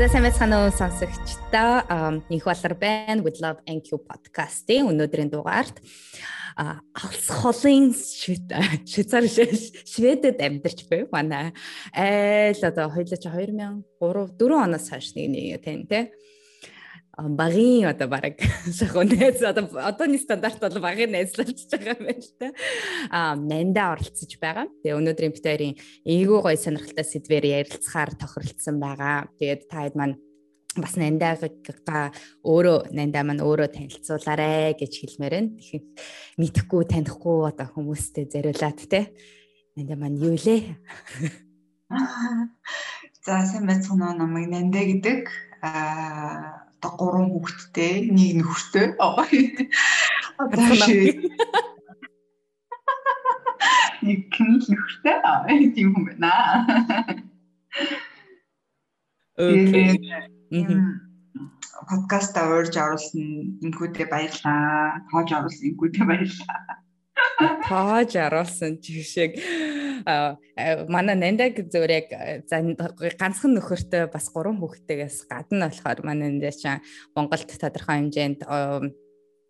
За сайн байцгаана уу сонсогчдоо. Инх болор байна with love and q podcast-ийн өнөөдрийн дугаарт. Алс холын швейцар шведэд амьдарч буй манай. Айл одоо хоёлаа чи 2003 4 оноос хойш нэг нэг тань те багийн одоо баг шахуу найз одоо одооний стандарт бол багийн найзлалж байгаа юм байна л та. Аа нанда оролцож байгаа. Тэгээ өнөөдрийн бид хоёрын эйгүү гой сонирхолтой сэдвээр ярилцахаар тохиролцсон байгаа. Тэгээд та хэд маань бас нандаагаа өөрөө нандаа маань өөрөө танилцуулаарэ гэж хэлмээр байна. Тэгэхээр мэдхгүй танихгүй одоо хүмүүстэй зориулаад те. Нандаа маань юу лээ? За сайн байцгаана намайг нандаа гэдэг. Аа одоо гурван хүүхэдтэй, нэг нөхөртэй. Нэг нөхөртэй тийм юм байна. Окей. Подкаст аварж оруулсан инкүүдээ баярлаа. Тоож оруулсан инкүүдээ баярлаа. Тоож оруулсан жишээг манай нандаг зөвөр яг ганцхан нөхөртөө бас гурван хүүхдтэйгээс гадна болохоор манай нандаа чинь Монголд тодорхой хэмжээнд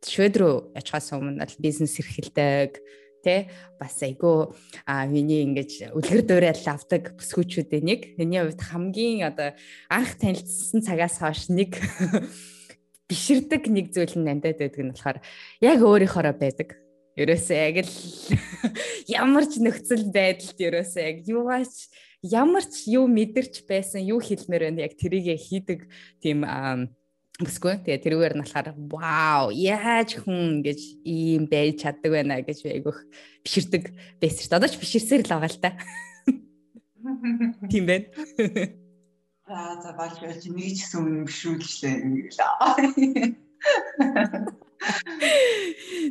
швед рүү ячихаас өмнө л бизнес эрхэлдэг тэ бас айгу а миний ингэж үлгэр дуурайл авдаг бүсгүүчүүдийн нэг. Миний хувьд хамгийн одоо анх танилцсан цагаас хойш нэг биширдэг нэг зүйл нь нандаад байдаг нь болохоор яг өөрийнхоороо байдаг ерөөсөө яг л ямар ч нөхцөл байдалд ерөөсөө яг юугаач ямар ч юу мэдэрч байсан юу хэлмээр байна яг тэрийгэ хийдэг тийм Үсгүй. Тэгээ тэрүүгээр нь болохоор вау яаж хүн ингэж ийм байж чаддаг байна гэж айгүйх биширдэг байсан шүү дээ. Одоо ч биширсээр л байгаа л та. Тийм байна. За за болж байж нэг ч гэсэн юм бишүүлжлээ.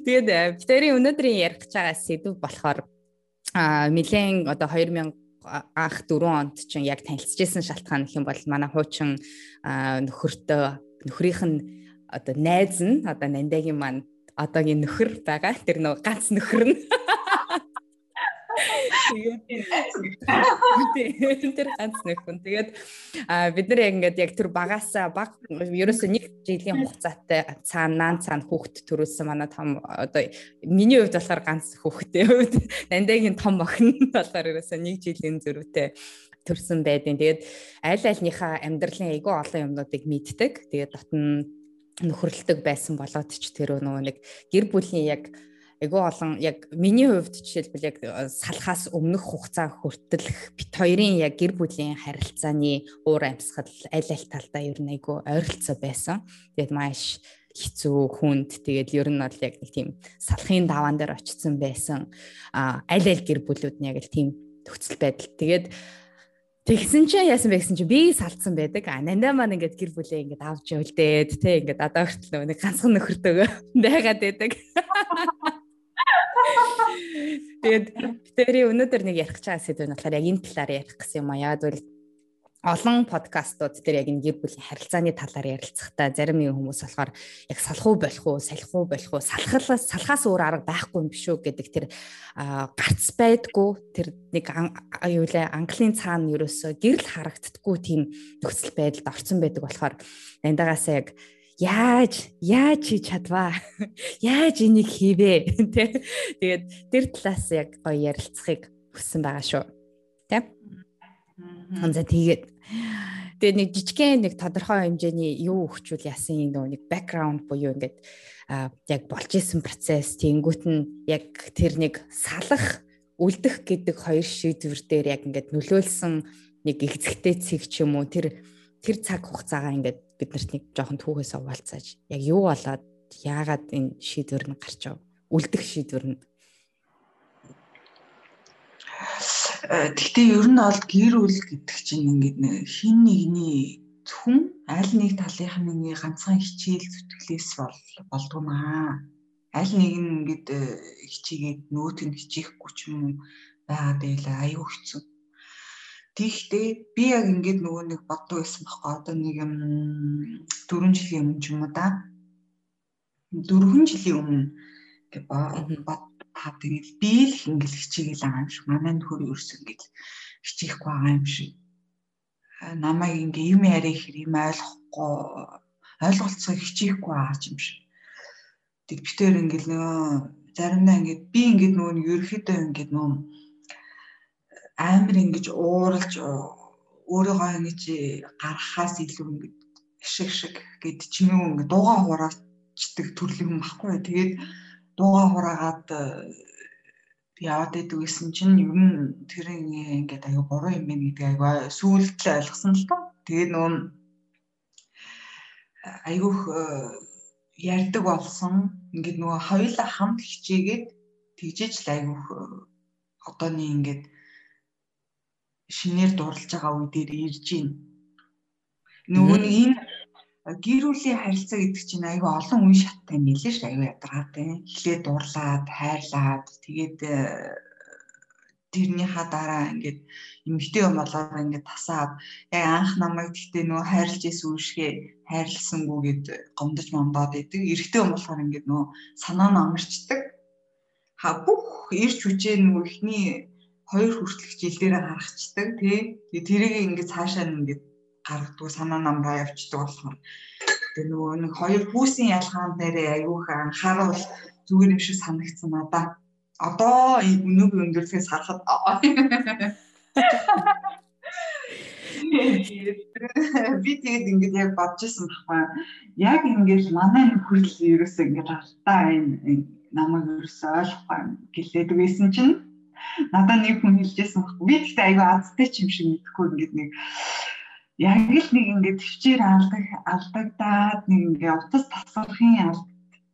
Тэгээд э, битэрийн өнөөдрийн ярих гэж байгаа сэдв болохоор а нилээн одоо 2000 анх 4 онд чинь яг танилцчихсэн шалтгаан гэх юм бол манай хуучин нөхөртөө нөхрийнх нь одоо найз нь одоо нандагийн маань одоогийн нөхөр байгаа. Тэр нөгөө ганц нөхөр нь Тэгээд тэр ганц нөхөн. Тэгээд бид нар яг ингээд яг тэр багасаа баг ерөөсөө нэг жилийн хугацаатай цаанаа цаана хүүхэд төрүүлсэн манай том одоо миний хувьд болохоор ганц хүүхэдтэй хувьд нандагийн том охин болохоор ерөөсөө нэг жилийн зөрүүтэй төрсэн байдیں۔ Тэгээд аль альныхаа амьдралын айгүй олон юмнуудыг мэддэг. Тэгээд дотн нөхөрлөдөг байсан болоод ч тэр нөгөө нэг гэр бүлийн яг айгүй олон яг миний хувьд жишээлбэл яг э, салхаас өмнөх хугацаа хүртэл бит хоёрын яг гэр бүлийн харилцааны уур амьсгал аль аль талдаа ер нь айгүй ойролцоо байсан. Тэгээд маш хэцүү хүнд тэгээд ер нь бол яг нэг тийм салхын даваан дээр очсон байсан. А аль аль гэр бүлүүд нь яг л тийм нөхцөл байдал. Тэгээд Тэгсэн чинь яасан бэ гэсэн чинь би салцсан байдаг. А нандаа маань ингээд гэр бүлээ ингээд авч явлдээд тэ ингээд одоо хүртэл нэг ганцхан нөхөртөөгөө байгаад байдаг. Тэгээд битэрийн өнөөдөр нэг ярих байгаа сэдв нь болохоор яг энэ талаар ярих гэсэн юм а. Яг бол олон подкастууд дээр яг энэ гэр бүлийн харилцааны талаар ярилцахдаа зарим нэг хүмүүс болохоор яг салах уу болох уу, салих уу болох уу, салхалаас салхаас өөр арга байхгүй юм биш үү гэдэг тэр гарц байдгүй тэр нэг юу лээ английн цаана ерөөсө гэрэл харагддггүй тийм нөхцөл байдалд орсон байдаг болохоор эндагаас яг яаж яаж хийж чадваа? Яаж энийг хийвэ тэ? Тэгээд тэр талаас яг гоё ярилцахыг хүссэн байгаа шүү. Тэ? За тэгээд. Тэгээд нэг жижигхэн нэг тодорхой хэмжээний юу өгчүүл яасан нэг бэкграунд буюу ингээд яг болж исэн процесс тэнгуут нь яг тэр нэг салах үлдэх гэдэг хоёр шийдвэр дээр яг ингээд нөлөөлсөн нэгэгзэгтэй цэг ч юм уу? Тэр тэр цаг хугацаагаа ингээд бид нарт нэг жоохон түүхээс овалцааж яг юу болоод яагаад энэ шийдвэр нь гарч ав үлдэх шийдвэр нь э, Гэхдээ ер нь бол гэр бүл гэдэг чинь ингээд хин нэгний зөвхөн аль нэг талынхны ганцхан хичээл зүтгэлээс бол болдгоо маа. Аль нэг нь ингээд э, хичээгээд нөөт нь хичээхгүй ч юм уу байгаад байла аюу хэцүү. Тэгэхдээ би яг ингээд нөгөө нэг боддог байсан байхгүй одоо нэг 4 жилийн өмнө ч юм уу да. 4 жилийн өмнө гэ бод хаа тэгээд би л ингээд хичээгээл байгаа юм шиг. Манай нөхөр ерөөс ингээд хичээхгүй байгаа юм шиг. Намайг ингээ юм яриа ихэр юм ойлгохгүй ойлголцоо хичээхгүй аач юм шиг. Тэгвчээр ингээл нөгөө заримдаа ингээд би ингээд нөгөө ерөөхдөө ингээд нөгөө амар ингэж ууралж өөрийгөө ингэж гаргахаас илүү ингэж шиг шиг гэд чимээ ингэ дууга хураачдаг төрлийн юм баггүй. Тэгээд дууга хураагаад яваад идэг гэсэн чинь ер нь тэр ингээд аюу буруу юм байна гэдэг аюу сүүлд л ойлгосон л тоо. Тэгээд нүүн аюух ярьдаг болсон. Ингээд нөгөө хоёулаа хамт хичээгээд тэгжээч л аюух одооний ингээд шинээр дурлж байгаа үе дээр ирж байна. Нөгөө нэг энэ гэрүүлийн харилцаа гэдэг чинь айгүй олон үе шаттай нэлээ ш айгүй ядаргаатай. Эхлээд дурлаад, хайрлаад тэгээд э, тэрнийхаа дараа ингээд эмгтэй юм болоор ингээд тасаад яг анх намайг гэхдээ нөө хайрлж исэн үшгээ хайрлсангүй гэд гомдож мондоод идэг. Эрэгтэй юм болохоор ингээд нөө санаа нь амарчдаг. Ха бүх ирч хүчээ нөгөө ихний хоёр хүртэлх жил дээр гаргацдаг тий. Тэгээ тэрийг ингээд цаашаа ингээд гаргадаг санаа намраа явцдаг болохоор тэгээ нөгөө нэг хоёр хүүсийн ялгаан дээрээ аюух анхааруул зүгээр юм шиг санагдсан надаа. Одоо өнөөгийн өндөрлөхөөс харахад би тэгээд ингэж яг бодож исэн байхгүй. Яг ингэж манай нөхөрл ерөөсөө ингэж алдаа энэ намайг ерөөсөө ойлгохгүй гэлээд байсан чинь надад нэг хүн хэлжсэн байхгүй. Би тэгтээ айгүй азтай ч юм шиг мэдхгүй ингээд нэг яг л нэг ингээд төвчээр алдаг алдагдаад нэг ингээд утас тасрахын алд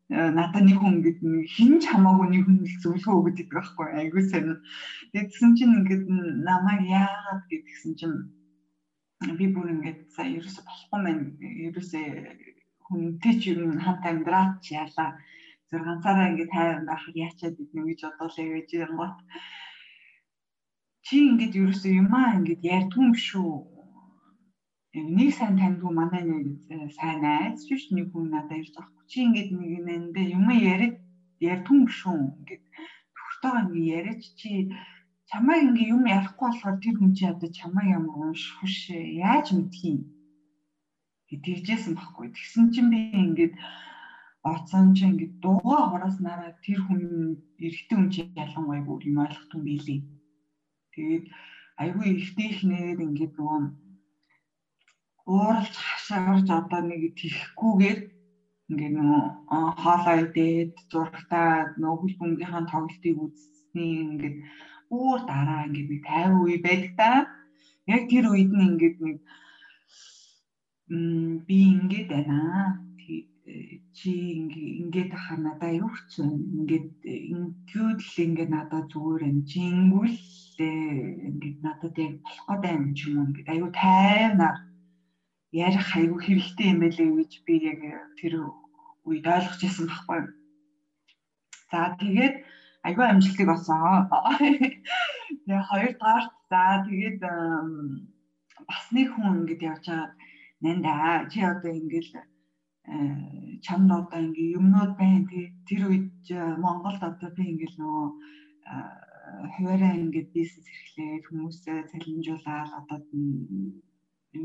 э, надад нэг хүн ингээд хин ч хамаагүй нэг хүн зөвлөгөө өгöd идэг байхгүй айгүй сайн. Тэгсэн чинь ингээд намайг яагаад гэдгсэн чинь би бүр ингээд сая ерөөсө болохгүй мэн ерөөсө хүнтэй ч юм хамт амьдраад ч яалаа зөв ганцаараа ингээд тайван байхад яачаад идэх гэж бодлоо гэж гот чи ингээд ерөөсөө юмаа ингээд ярьдгүй юм шүү. Нэг сайн таньдгүй манай нэг э, сайн найз биш нэг хүн надад ирж байгаа. Чи ингээд нэг нэндэ юм яриад ярьдгүй юм шүү. Ингээд төгтөөгөө ингээд яриач чи чамайг ингээ юм ярихгүй болохоор тэр хүн чи одоо чамайг ямар унших шээ яаж мэдхий тэгжсэн байхгүй тэгсэн чинь би ингээд оцсон чи ингээд дууга хороос нараа тэр хүн эрэгтэй хүн чи ялангуяа бүр юм ойлгохгүй билий Тэгээд айгүй ихтэйхнээр ингээд нөгөө ууралж хашаарж одоо нэг тихгүүгээр ингээд нөгөө хоолоо идээд зургатаа нөгөө хөл бөмбөгийнхаа тоглолтыг үзсний ингээд уур дараа ингээд нэг 50 үе байдаг та. Яг тэр үед нь ингээд нэг м би ингээд байна чи ингээд хаа надаа юу ч ингээд ингээд л ингээд надаа зүгээр юм чи ингүүл ингээд надад яг болох гэдэг юм ч юм уу ингээд аюу тайвнаар ярих аюу хэрэгтэй юм байлээ гэж би яг тэр үед ойлгож ирсэн байхгүй. За тэгээд аюу амжилтыг олсон. Тэгээ хоёр дахь за тэгээд бас нэг хүн ингээд явж байгаа нандаа чи одоо ингээд Э, чамд одоо ингээ юмнууд байна тий тэр үед э, Монголд одоо би ингээл нөгөө хуваараа ингээд бизнес эрхлээд хүмүүсээ цалинжуулаад одоо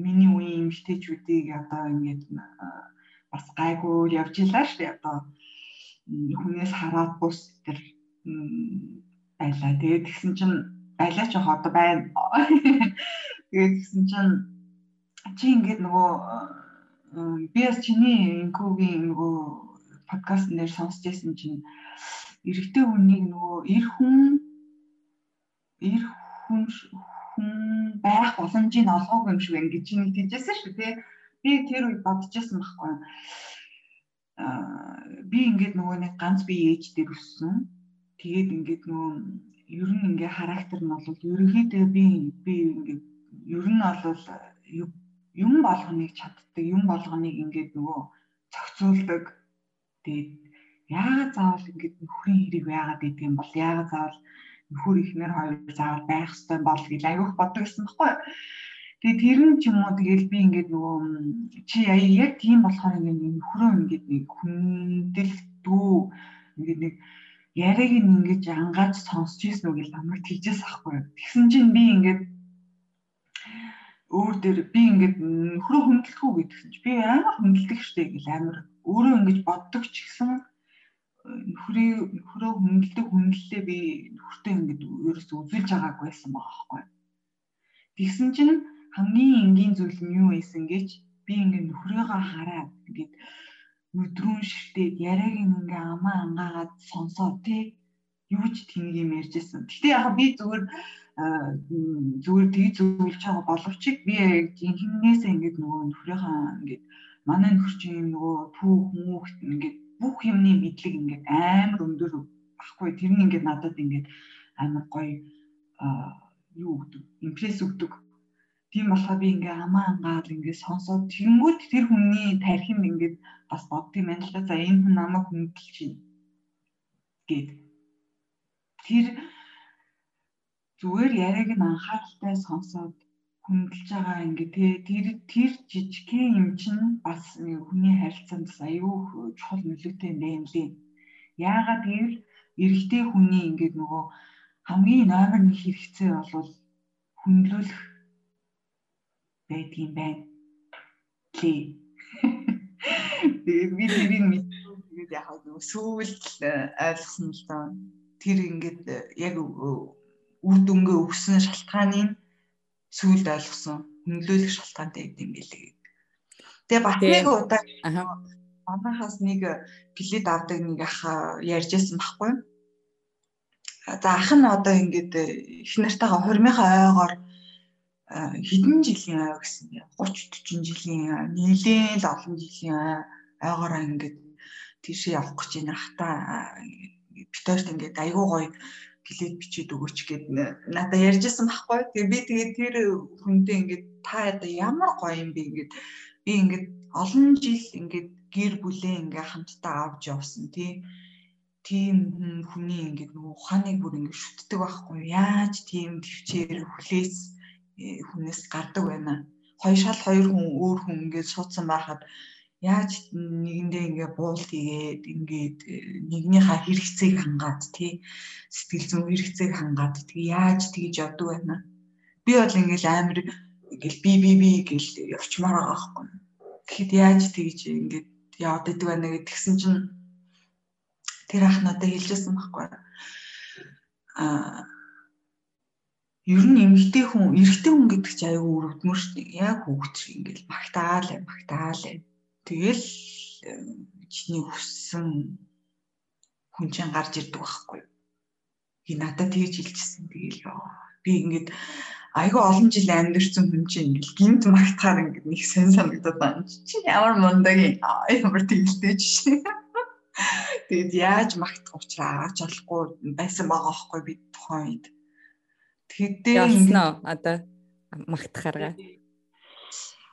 миний үеийн эмэгтэйчүүдийг одоо ингээд бас гайгүй явж илаа шүү дээ. Одоо хүнээс хараад бус тэр байлаа. Тэгээд тэгсэн чинь байлаа ч яг одоо байна. Тэгээд тэгсэн чинь чи ингээд нөгөө би бас чиний инкугийн нөгөө подкаст нэр сонсч байсан чинь эрэгтэй хүнийг нөгөө эр хүн эр хүн хүн байх боломжийг олгоогүй юм шиг байна гэж нэг тийжсэн шүү тий. Би тэр үед байсан байхгүй. Аа би ингээд нөгөө нэг ганц би ээж дээр өссөн. Тэгээд ингээд нөгөө ер нь ингээ характер нь бол ерөнхийдөө би би ингээ ер нь бол юм болгоныг чаддаг, юм болгоныг ингээд нөгөө зохицуулдаг. Тэгээд яагаад заавал ингээд нөхрийн хэрэг байгаад идэг юм бол яагаад заавал нөхөр ихнэр хоёр заавал байх ёстой бол гэж аяух боддог гэсэн баггүй. Тэгээд тэр нь ч юм уу тэгэл би ингээд нөгөө чи яг тийм болохоор ингээд нөхрөө ингээд нэг хүндэлдүү ингээд нэг яриаг ингээд ангааж сонсч ийсэн үг л намайг тэгжээс ахгүй. Тэгсэн чинь би ингээд өөр дээр би ингээд нөхрөө хүндэлэх үү гэдгсэн чи би амар хүндэлдэг штэ гэл амар өөрөө ингэж боддог ч гэсэн нөхрөө нөхрөө хүндэлдэг хүндлэлээ би нөхөртөө ингэж ерөөсөө үзүүлж байгаагүй байсан байгаа байхгүй. Тэгсэн чинь хамгийн энгийн зүйл нь юу байсан гэж би ингээд нөхрөөгөө хараад ингээд өдрүүн ширтээд яриаг ингээ амаа ангаагаад сонсоо тий юу ч тнийг юм ярьжсэн. Гэтэ яг би зүгээр зүгээр тгий зөвлөж байгаа боловч би жинхэнээс ингээд нөгөө нөхрийнхаа ингээд манай нөхөр чинь нөгөө түүх мөнхт ингээд бүх юмны мэдлэг ингээд амар өндөр баггүй тэр нь ингээд надад ингээд амар гоё юу өгдөг? Импресс өгдөг. Тийм болохоор би ингээ амаа ангаал ингээ сонсоод тэгэнгүүт тэр хүний тархинд ингээ бас боддгийм байна л да. За энэ хүн намайг хүндэлж байна гэд. Тэр зүгээр яриаг нь анхааралтай сонсоод хүндэлж байгаа ингээ тэр тэр жижигхэн юм чинь бас хүний харилцаанд бас аюу чухал нөлөөтэй юм лээ. Яагаад гэвэл эрэгтэй хүний ингээ нөгөө хамгийн номер 1 хэрэгцээ бол хүндлүүлэх байдгийн байна. Лээ. Тэгээд би тэрийг мэдсэн. Тэгээд яг нөгөө сүүлд ойлгосон л доо. Тэр ингээд яг үр дүнгээ өгсөн шалтгааныг сүүлд ойлгосон хөндлөлөх шалтгаантай гэдэг юм билээ. Тэгээ бас нэг удаа манахаас нэг плед авдаг нэг ах ярьжсэн байхгүй. За ах нь одоо ингээд их нартайгаа хормынхаа ойгоор хэдэн жилийн ой гэсэн 30 40 жилийн нэлээд л олон жилийн ойгоороо ингээд тийшээ явах гэж байна хта битэрт ингээд айгуу гоё плед бичиж өгөөч гэд надад ярьжсэн байхгүй. Тэгээ би тэгээ тэр хүнтэй ингээд та одоо ямар гоё юм бэ ингээд би ингээд олон жил ингээд гэр бүлээ ингээ хамтдаа авч явсан тий. Тийм хүний ингээд нөгөө ухааныг бүр ингээд шүтдэг байхгүй. Яаж тийм төвчээр хүлээс э, хүнээс гардаг байна? Хоёр шал хоёр хүн өөр хүн ингээд суудсан байхад яаж нэгэндээ ингээ буул тэгээд ингээд э, нэгнийхээ хэрэгцээг хангаад тий сэтгэл зүйн хэрэгцээг хангаад тэгээ яаж тэгж явдаг байна. Би бол ингээл амар ингээл би би би гэл явчмаар байгаа байхгүй. Тэгэхэд яаж тэгж ингээд яваад идэг байна гэдгсэн чинь тэр ах надад хэлжсэн байхгүй. Аа ер нь эмэгтэй хүн, эрэгтэй хүн гэдэг чинь аюу өрөвдмөр шүү дээ. Яг хүүхд шиг ингээл магтаал, магтаал Тэгэл чиний хүссэн хүн чинь гарч ирдэг байхгүй. Би надад тэгж хэлчихсэн. Тэгэл би ингээд айгүй олон жил амьдэрсэн хүн чинь ингээд гинт магтахаар ингээд нэг сэн санагдаад байна. Чи ямар мундаг ямар тэгэлтэй жишээ. Тэгэд яаж магтах учраас болохгүй байсан байгаа байхгүй би тухайн үед. Тэгэхдээ ингээд одоо магтахаараа.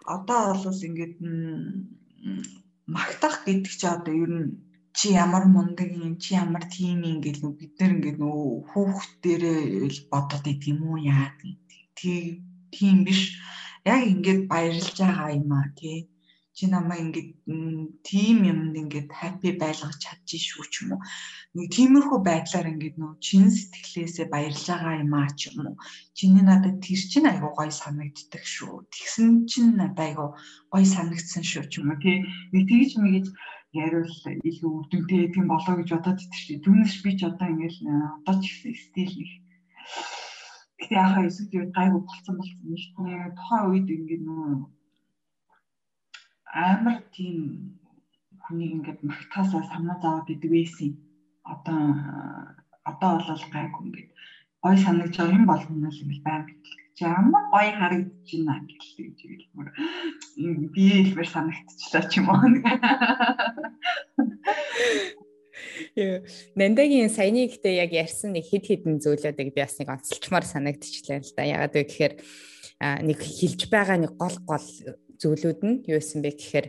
Одоо бол ингээд магтах гэдэг чи одоо ер нь чи ямар мундаг юм чи ямар тийм юм гэл нү бид нар ингээд нөө хүүхдэрээ л бодоод байт юм уу яа тийм биш. Яг ингээд баярлж байгаа юм а тий чи намайг ингээд тийм юмд ингээд хаппи байлгаж чадчих шүү ч юм уу. Нэг тиймэрхүү байдлаар ингээд нөө чин сэтгэлээсээ баярлж байгаа юм аа ч юм уу. Чиний надад тэр чин айгуу гоё санагддаг шүү. Тэгсэн чин надад айгуу гоё санагдсан шүү ч юм уу тий. Нэг тэгж мэгэж яриул илүү үдэнтэй тийм болоо гэж бодоод идэв шүү. Түүнээс би ч одоо ингээд одоо ч стил нэг Гэтэ яхаа эсвэл гайгүй болцсон болцсон нэг тухайн үед ингээд нөө амар тийм хүнийг ингээд магтаасаа санаа зовоод идэг байсан. Одоо одоо бол гайгүй ингээд гой байгаа юм болгоно л ингээд байг чи ямар гой харагдаж байна гэлээ гэж хэлмээр би хэлбэр санагдчихлаа ч юм уу. Яа, Нандагийн саяны ихтэй яг ярьсан нэг хид хідэн зүйлүүдийг би бас нэг онцлчмаар санагдчихлаа л да. Ягаад вэ гэхээр нэг хилж байгаа нэг гол гол зүйлүүд нь юу исэн бэ гэхээр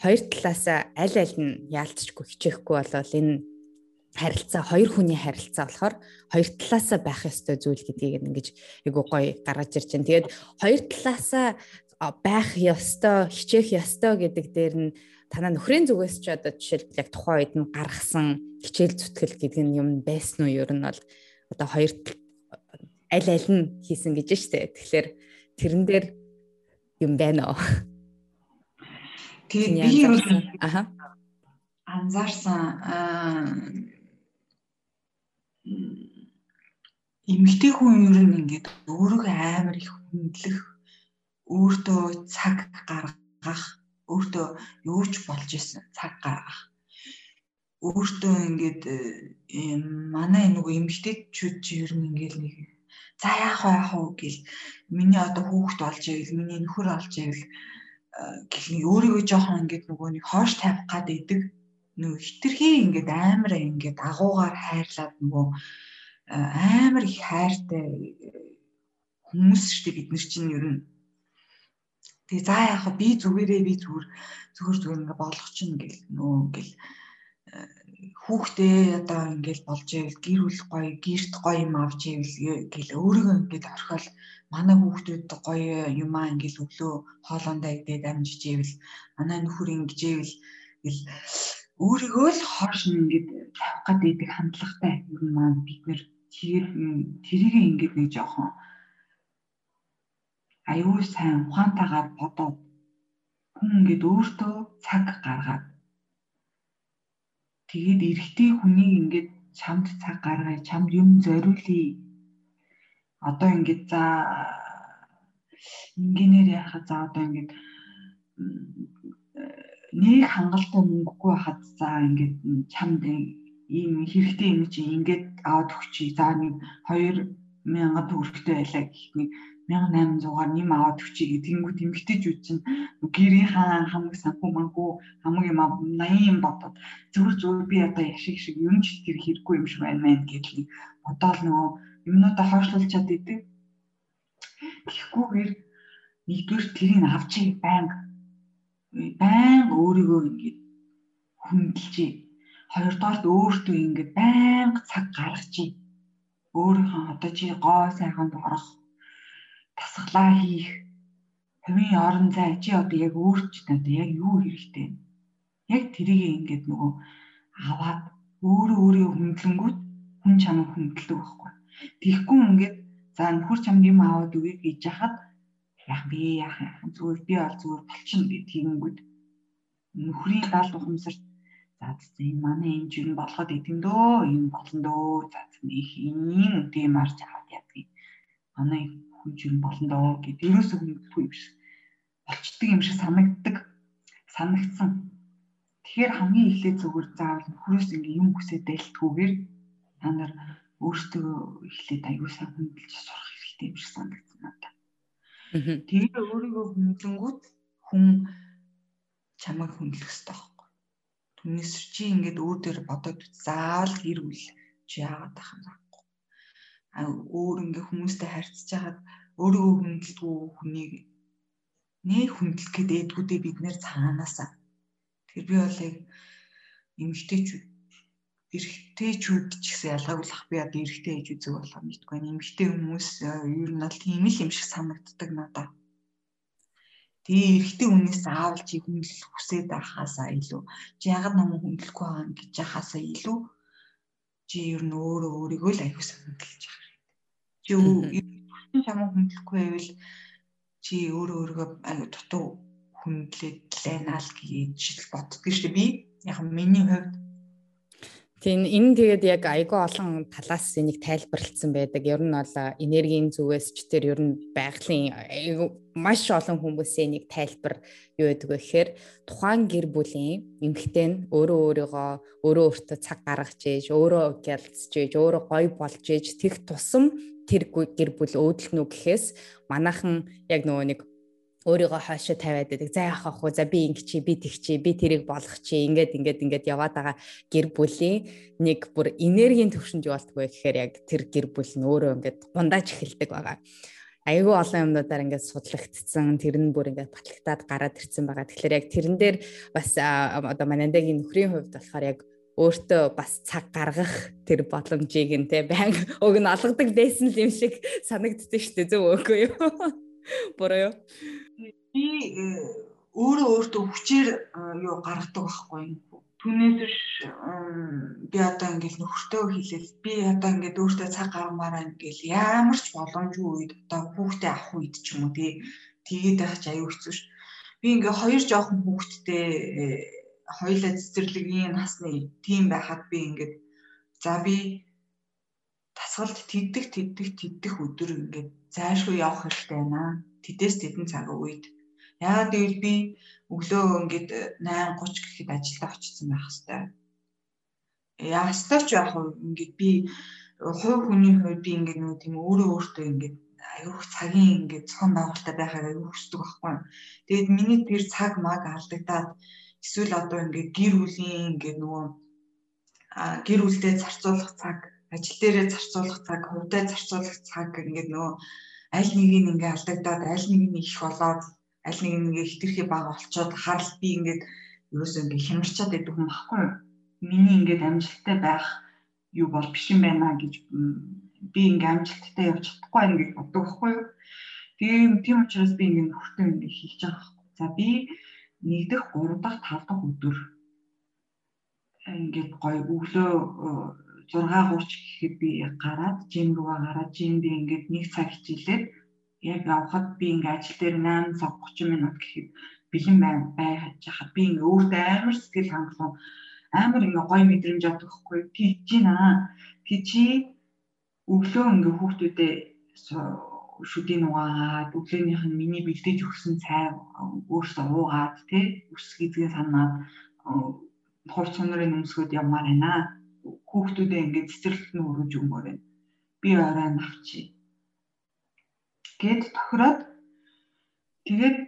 хоёр талаасаа аль аль нь яалтчгүй хичээхгүй болол энэ харилцаа хоёр хүний харилцаа болохоор хоёр талаасаа байх ёстой зүйл гэдгийг ингэж айгу гоё гаргаж ирж байна. Тэгээд хоёр талаасаа байх ёстой, хичээх ёстой гэдэг дээр нь танаа нөхрийн зүгээс ч одоо жишээлбэл яг тухайн үед нь гаргасан хичээл зүтгэл гэдэг нь юм байсан уу? Ер нь бол одоо хоёр аль аль нь хийсэн гэж штэ. Тэгэхээр тэрэн дээр юм байна уу? Тэгээд би юу аха. анзаарсан эмэгтэй хүн ер нь ингээд өөрийгөө амар их хүндлэх өөртөө цаг гаргах өөртөө юу ч болж исэн цаг гаргах. Өөртөө ингээд манай нөгөө эмэгтэйчүүд чи ер нь ингээд нэг за яах вэ яах вэ? гэл миний одоо хүүхэд болж ивэл миний нөхөр болж ивэл гэх нэг өөрийгөө жоохон ингээд нөгөө нэг хоош тавих гад идэг. Нөгөө хитрхи ингээд амар ингээд агуугаар хайрлаад нөгөө амар их хайртай хүмүүс шүү дээ бид нар чинь ер нь. Тэгээ за яах вэ? Би зүгээрээ би зүгээр зүгээр зүгээр ингээ болгох чинь ингээл нөө ингээл хүүхдээ одоо ингээл болж ивэл гэр бүл гоё гэрт гоё юм авч ивэл гэл өөрийгөө ингээд орхиол манай хүүхдүүд гоё юмаа ингээл өглөө хоолондоо идээд амжиж ивэл манай нөхөр ингэж ивэл гэл өөрийгөө л хоош ингээд тавих гад идэг хандлагатай юм маань бид нэр тэр тэрийг ингээд нэг жоохон аюул сайн ухаантайгаар бодоод хүн ингээд өөртөө цаг гаргаад тэгээд эрэгтэй хүнийг ингээд чамд цаг гаргая чамд юм зориулъя. Одоо ингээд за инженеэр яхаа за одоо ингээд нэг хангалттай мөнгөгүй хахад за ингээд чамд ийм хэрэгтэй юм чи ингээд аваад өгчий за нэг 2000 төгрөгтэй байлаа гэх нэг 1800-аар нэм аваад өчий гэх тэнгууд эмгтээчүүд чинь гэрийн хамаг санхүү мангуу хамаг юм 80 юм бодоод зүгээр зүгээр би одоо яшиг шиг юм ч тэр хэрэггүй юм шиг байна мэн гэдгийг бодоол нөгөө юмнуудаа хойшлуулж чад идэг. Тэгэхгүйгээр нэгдүгээр тэрийг авчиг байнга байнга өөрийгөө ингэж хүндэлжээ. Хоёрдугаарт өөртөө ингэж байнга цаг гаргажээ. өөрийнхөө одоо чи гоо сайханд орох тасглаа хийх. Хувийн орон зай чи одоо яг өөрчлөлт одоо яг юу хэрэгтэй? Яг тэрийг ингээд нөгөө аваад өөрөө өөрийгөө хүндлэнгүүт хүн чамайг хүндэлдэг байхгүй. Тэгэхгүй ингээд за нөхөр чамд юм аваад өгье гэж яхад яах би яах зүгээр би бол зүгээр болчихно гэд тэгэнгүүт нөхрийн даалд ухамсарт за за энэ манай энэ жин болоход идэм дөө юм болно дөө за нэг ийм тийм арч аваад ядгийг манай хүн чинь болно доо гэд ерөөсөө хүндэлгүй юм шиг болчдөг юм шиг санагддаг санагдсан. Тэгэхээр хамгийн эхлээд зүгээр заавал нөхрөөс ингээ юм хүсээд дэлтгүүгээр та нар өөртөө эхлээд аягүй сайн хүндэлж сурах хэрэгтэй юм шиг санагдсан надад. Тэгээ өөрийгөө хүндлэнгүүт хүн чамайг хүндлэх хэрэгтэй байхгүй. Түнээс чи ингээд өөр дээр бодоод заавал гэр бүл чи яагаад ах юм өөр ингээ хүмүүстэй харьцаж хагаад өөрийгөө хүндэлдэггүй хүнийг нэг хүндлэх гээд эдгүүдээ бид нэр цаанаасаа тэр би бол яг эмгтээчүүд эрэгтэйчүүд ч гэсэн ялгааглах би одоо эрэгтэй ээж үзэг болох мэдгүй байна. Эмгтэй хүмүүс э, ер нь бол тийм л юм шиг санагддаг надад. Тэгээ эрэгтэй хүнээс аавал чи хүндлэх хүсээд байхаасаа илүү чи ягаад намайг хүндлэхгүй байгаа юм гэж яхаасаа илүү чи ер нь өөрөө өөрийгөө л аягүй санагдaltaж байгаа чи юу чамаа хүндлэхгүй байвал чи өөрөө өөрийгөө аюу дутуу хүндлээд лайнаал гэж боддог. Шүү дээ би яг миний хувьд Тийм энэ тэгээд яг айгүй олон талаас энийг тайлбарлагдсан байдаг. Ер нь бол энергийн зүгээс ч тэр ер нь байгалийн маш олон хүмүүсийн нэг тайлбар юу гэдэг вэ гэхээр тухайн гэр бүлийн эмэгтэй нь өөрөө өөрийгөө өөрөө өөртөө цаг гаргаж ийж, өөрөө гялцж ийж, өөрөө гоё болж ийж тэг тусам тэр гэр бүл өөдлөнө гэхээс манайхан яг нөгөө нэг өөрийгөө хоошо тавиад байдаг. За яах вэ? За би ингэ чи, би тэг чи, би тэрийг болгох чи, ингээд ингээд ингээд яваад байгаа гэр бүлийн нэг бүр энергийн төвшөнд юу болтгоо гэхээр яг тэр гэр бүл нь өөрөө ингээд гундааж эхэлдэг байгаа. Айгүй олон юмнуудаар ингээд судлагдсан, тэр нь бүр ингээд батлагтаад гараад ирсэн байгаа. Тэгэхээр яг тэрэн дээр бас одоо манайдагийн нөхрийн хувьд болохоор яг өөртөө бас цаг гаргах тэр боломжийг нь те баян уг нь олгодог байсан л юм шиг санагддаг шүү дээ зөв үгүй юу? Юу? Би э, өөрөө өөртөө хүчээр э, юу гаргадаг байхгүй юу? Түүнээс би одоо ингээл нөхөртөө хэлээл би одоо ингээд өөртөө цаг гаргамаараа ингээл ямар ч боломжгүй үед одоо хүүхдээ авах үед ч юм уу тий тэгээд байх ч аюу хэцүү ш. Би ингээ хоёр жоохон хүүхэдтэй хоёулаа цэцэрлэгийн насны тим байхад би ингээд за би тасгалд тэддэг тэддэг тэддэх өдөр ингээд зайшгүй явах хэрэгтэй байна. Тэдээс тэдэн цаг үед. Яагаад гэвэл би өглөө ингээд 8:30 гэхэд ажилдаа очсон байх хэвээр. Яастаач яг ингээд би хувь хүний хувьд би ингээд нэг тийм өөрөө өөртөө ингээд аюух цагийн ингээд цохон байгуултаа байхаар аюух хүсдэг байхгүй. Тэгээд миний тэр цаг маг алдагдаад эсвэл одоо ингээд гэр бүлийн ингээд нөгөө гэр бүлдээ зарцуулах цаг, ажил дээрээ зарцуулах цаг, хувьдаа зарцуулах цаг ингээд нөгөө аль нэг нь ингээд алдагдаад аль нэг нь их болоод аль нэг нь ингээд хитрхи бага болцоод харал би ингээд ерөөсөө ингээд хямарчаад байдаг юм баггүй. Миний ингээд амжилттай байх юу бол биш юм байна гэж би ингээм амжилттай явж чадахгүй гэж боддог байхгүй юу. Тийм тийм учраас би ингээ нөхөртөө ингээ хийж байгаа байхгүй. За би нэгдэх 3 дахь 5 дахь өдөр ингээд гой өглөө 6:30 гэхэд би гараад жим руугаа гараад жимд ингээд нэг цаг хичээлээд яг авахад би ингээ ажил дээр 8 цаг 30 минут гэхэд бэлэн бай байж хаад би ингээ өөртөө амар сэтгэл хангалуун амар ингээ гоё мэдрэмж авдаг хгүй тийж гинэ. Тийчи өглөө ингээ хүүхдүүдээ шүдийн угаагаад өглөөнийх нь миний бэлдэж өгсөн цай өөрсдөө уугаад тий үс гизгээ санаад хувц сонорын өмсгөөд явмаар байна. Хүүхдүүдээ ингээ цэцэрлэлт нь өргөж өгмөр байна. Би орой навчи. Гэт тохироод тэгээд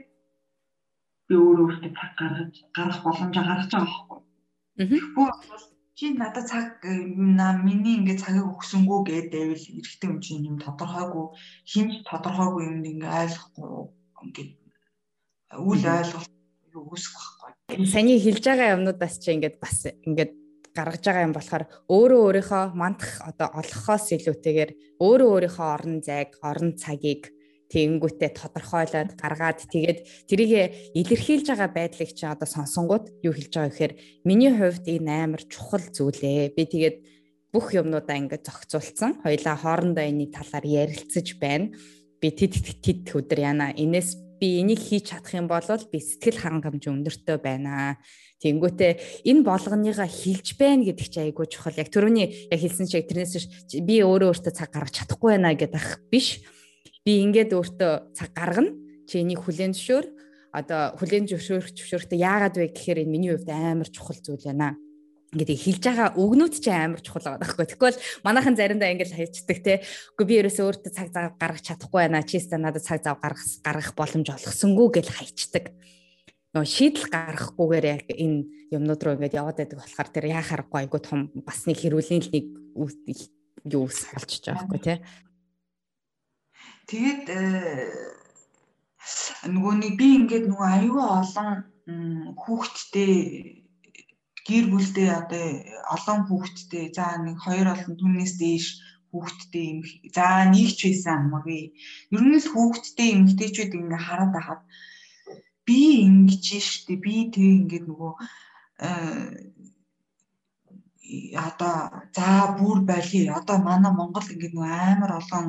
би өөрөө өөртөө цаг гаргаж гарах боломжоо гаргаж байгаа байхгүй. Тэгэхгүй бол чи надад цаг миний ингээд цагийг өгсөнгүү гэдээвэл эрэгтэй юм чинь юм тодорхойгүй хинч тодорхойгүй юм ингээд ойлгохгүй ингээд үл ойлголт үүсэх байхгүй. Саний хэлж байгаа юмнуудаас чи ингээд бас ингээд гаргаж байгаа юм болохоор өөрөө өөрийнхөө мандах одоо олохоос илүүтэйгээр өөрөө өөрийнхөө орон зайг, орон цагийг тэгэнгүүтээ тодорхойлоод гаргаад тэгээд тэрийг илэрхийлж байгаа байдлыг чи одоо сонсонгууд юу хэлж байгаа гэхээр миний хувьд энэ амар чухал зүйлээ. Би тэгээд бүх юмнуудаа ингээд зохицуулсан. Хоёлаа хоорондоо энэ талаар ярилцаж байна. Би тэд тэд өдөр яана. Инээс би энийг хийж чадах юм бол би сэтгэл хангамж өндөртэй байна. Тэнгүүтээ энэ болгоныгаа хилж байна гэдэг чи айгүй чухал. Яг түрүүний яг хэлсэн чиг тэрнээс би өөрөө өөртөө цаг гаргаж чадахгүй байна гэдэг биш би ингээд өөртөө цаг гаргана. Чи энийг хүлэн зөвшөөр. Одоо хүлэн зөвшөөрөх зөвшөөрөхтэй яагаад вэ гэхээр энэ миний хувьд амар чухал зүйл байна гэдэг хэлж байгаа өгнүүд ч амар чухал байгаа байхгүй. Тэгвэл манайхан заримдаа ингэж хайчдаг те. Үгүй би ерөөсөө өөртөө цаг зав гаргах чадахгүй байна. Чиста надад цаг зав гаргах гаргах боломж олгосонгүй гэж хайчдаг. Нөө шийдэл гаргахгүйгээр яг энэ юмнууд руу ингэж яваад байдаг болохоор тэр яхаарахгүй айгу том бас нэг хэрүүлийн нэг юу болчихж байгаа байхгүй те. Тэгээд э, нөгөө нэг би ингээд нөгөө аюу олон хүүхэдтэй гэр бүлдээ одоо олон хүүхэдтэй за нэг хоёр олон түнээс дээш хүүхэдтэй юм за нэгч байсан амгүй ер нь л хүүхэдтэй эмэгтэйчүүд ингээ хараад байхад би ингэж штэ би тэг ингээд нөгөө э, одоо за бүр байли одоо манай Монгол ингээд нөгөө амар олон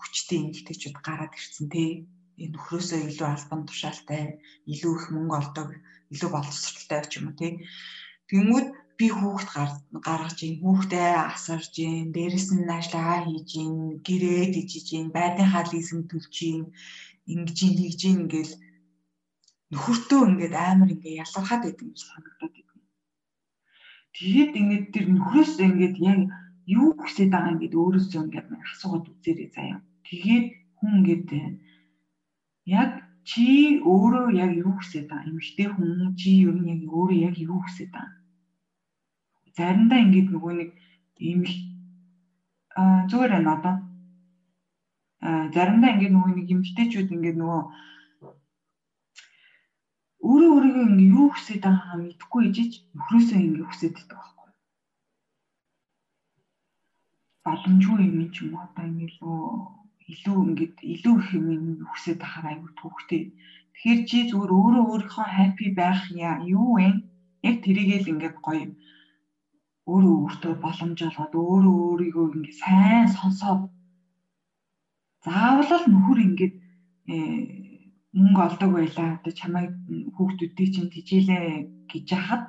хүчтэй эмэгтэйчүүд гараад ирсэн тий. Энэ нөхрөөсөө илүү албан тушаалтай, илүү их мөнгө олдог, илүү боловсралтай ч юм уу тий. Тэнгүүд би хүүхд гаргаж ийн, хүүхдээ асарж ийн, дээрэс нь ажиллагаа хийж ийн, гэрээ дижиж ийн, байдынхаа лизинг төлж ийн, ингэж ийн, тэгж ийн ингээл нөхөртөө ингээд амар ингээ ялгархаад байдаг юм санагдаад байна. Тэгээд ингээд тэр нөхрөөс ингээд яг юу хүсэж байгаа ингээд өөрөөсөө ингээд асуугаад үзээрэй заяа. Тэгээд хүн ингээд яг чи өөрөө яг юу хүсэж байгаа эмэгтэй хүн чи ер нь яг өөрөө яг юу хүсэж байгаа. Заримдаа ингээд нөгөө нэг эмэг аа зүгээр байна одоо. Аа заримдаа ингээд нөгөө нэг эмэгтэйчүүд ингээд нөгөө өөрөө өөрийгөө ингээ юу хүсэж байгаагаа мэдэхгүй ижиж нөхрөөсөө ингээ хүсэж байдаг боломжгүй юм ч юм одоо ингэ илүү илүү ингээд илүү их юм хүсэж тахаар аюу төвхтэй. Тэгэхээр чи зүгээр өөрөө өөрийнхөө хаппи байх юу вэ? Яг тэрийгээ л ингээд гоё өөрөө өөртөө боломж олгоод өөрөө өөрийгөө ингээд сайн сонсоод заавал л нөхөр ингээд э, мөнгө олдог байлаа. Одоо чамайг хүүхдүүдийн чинь тижээлээ гэж хахад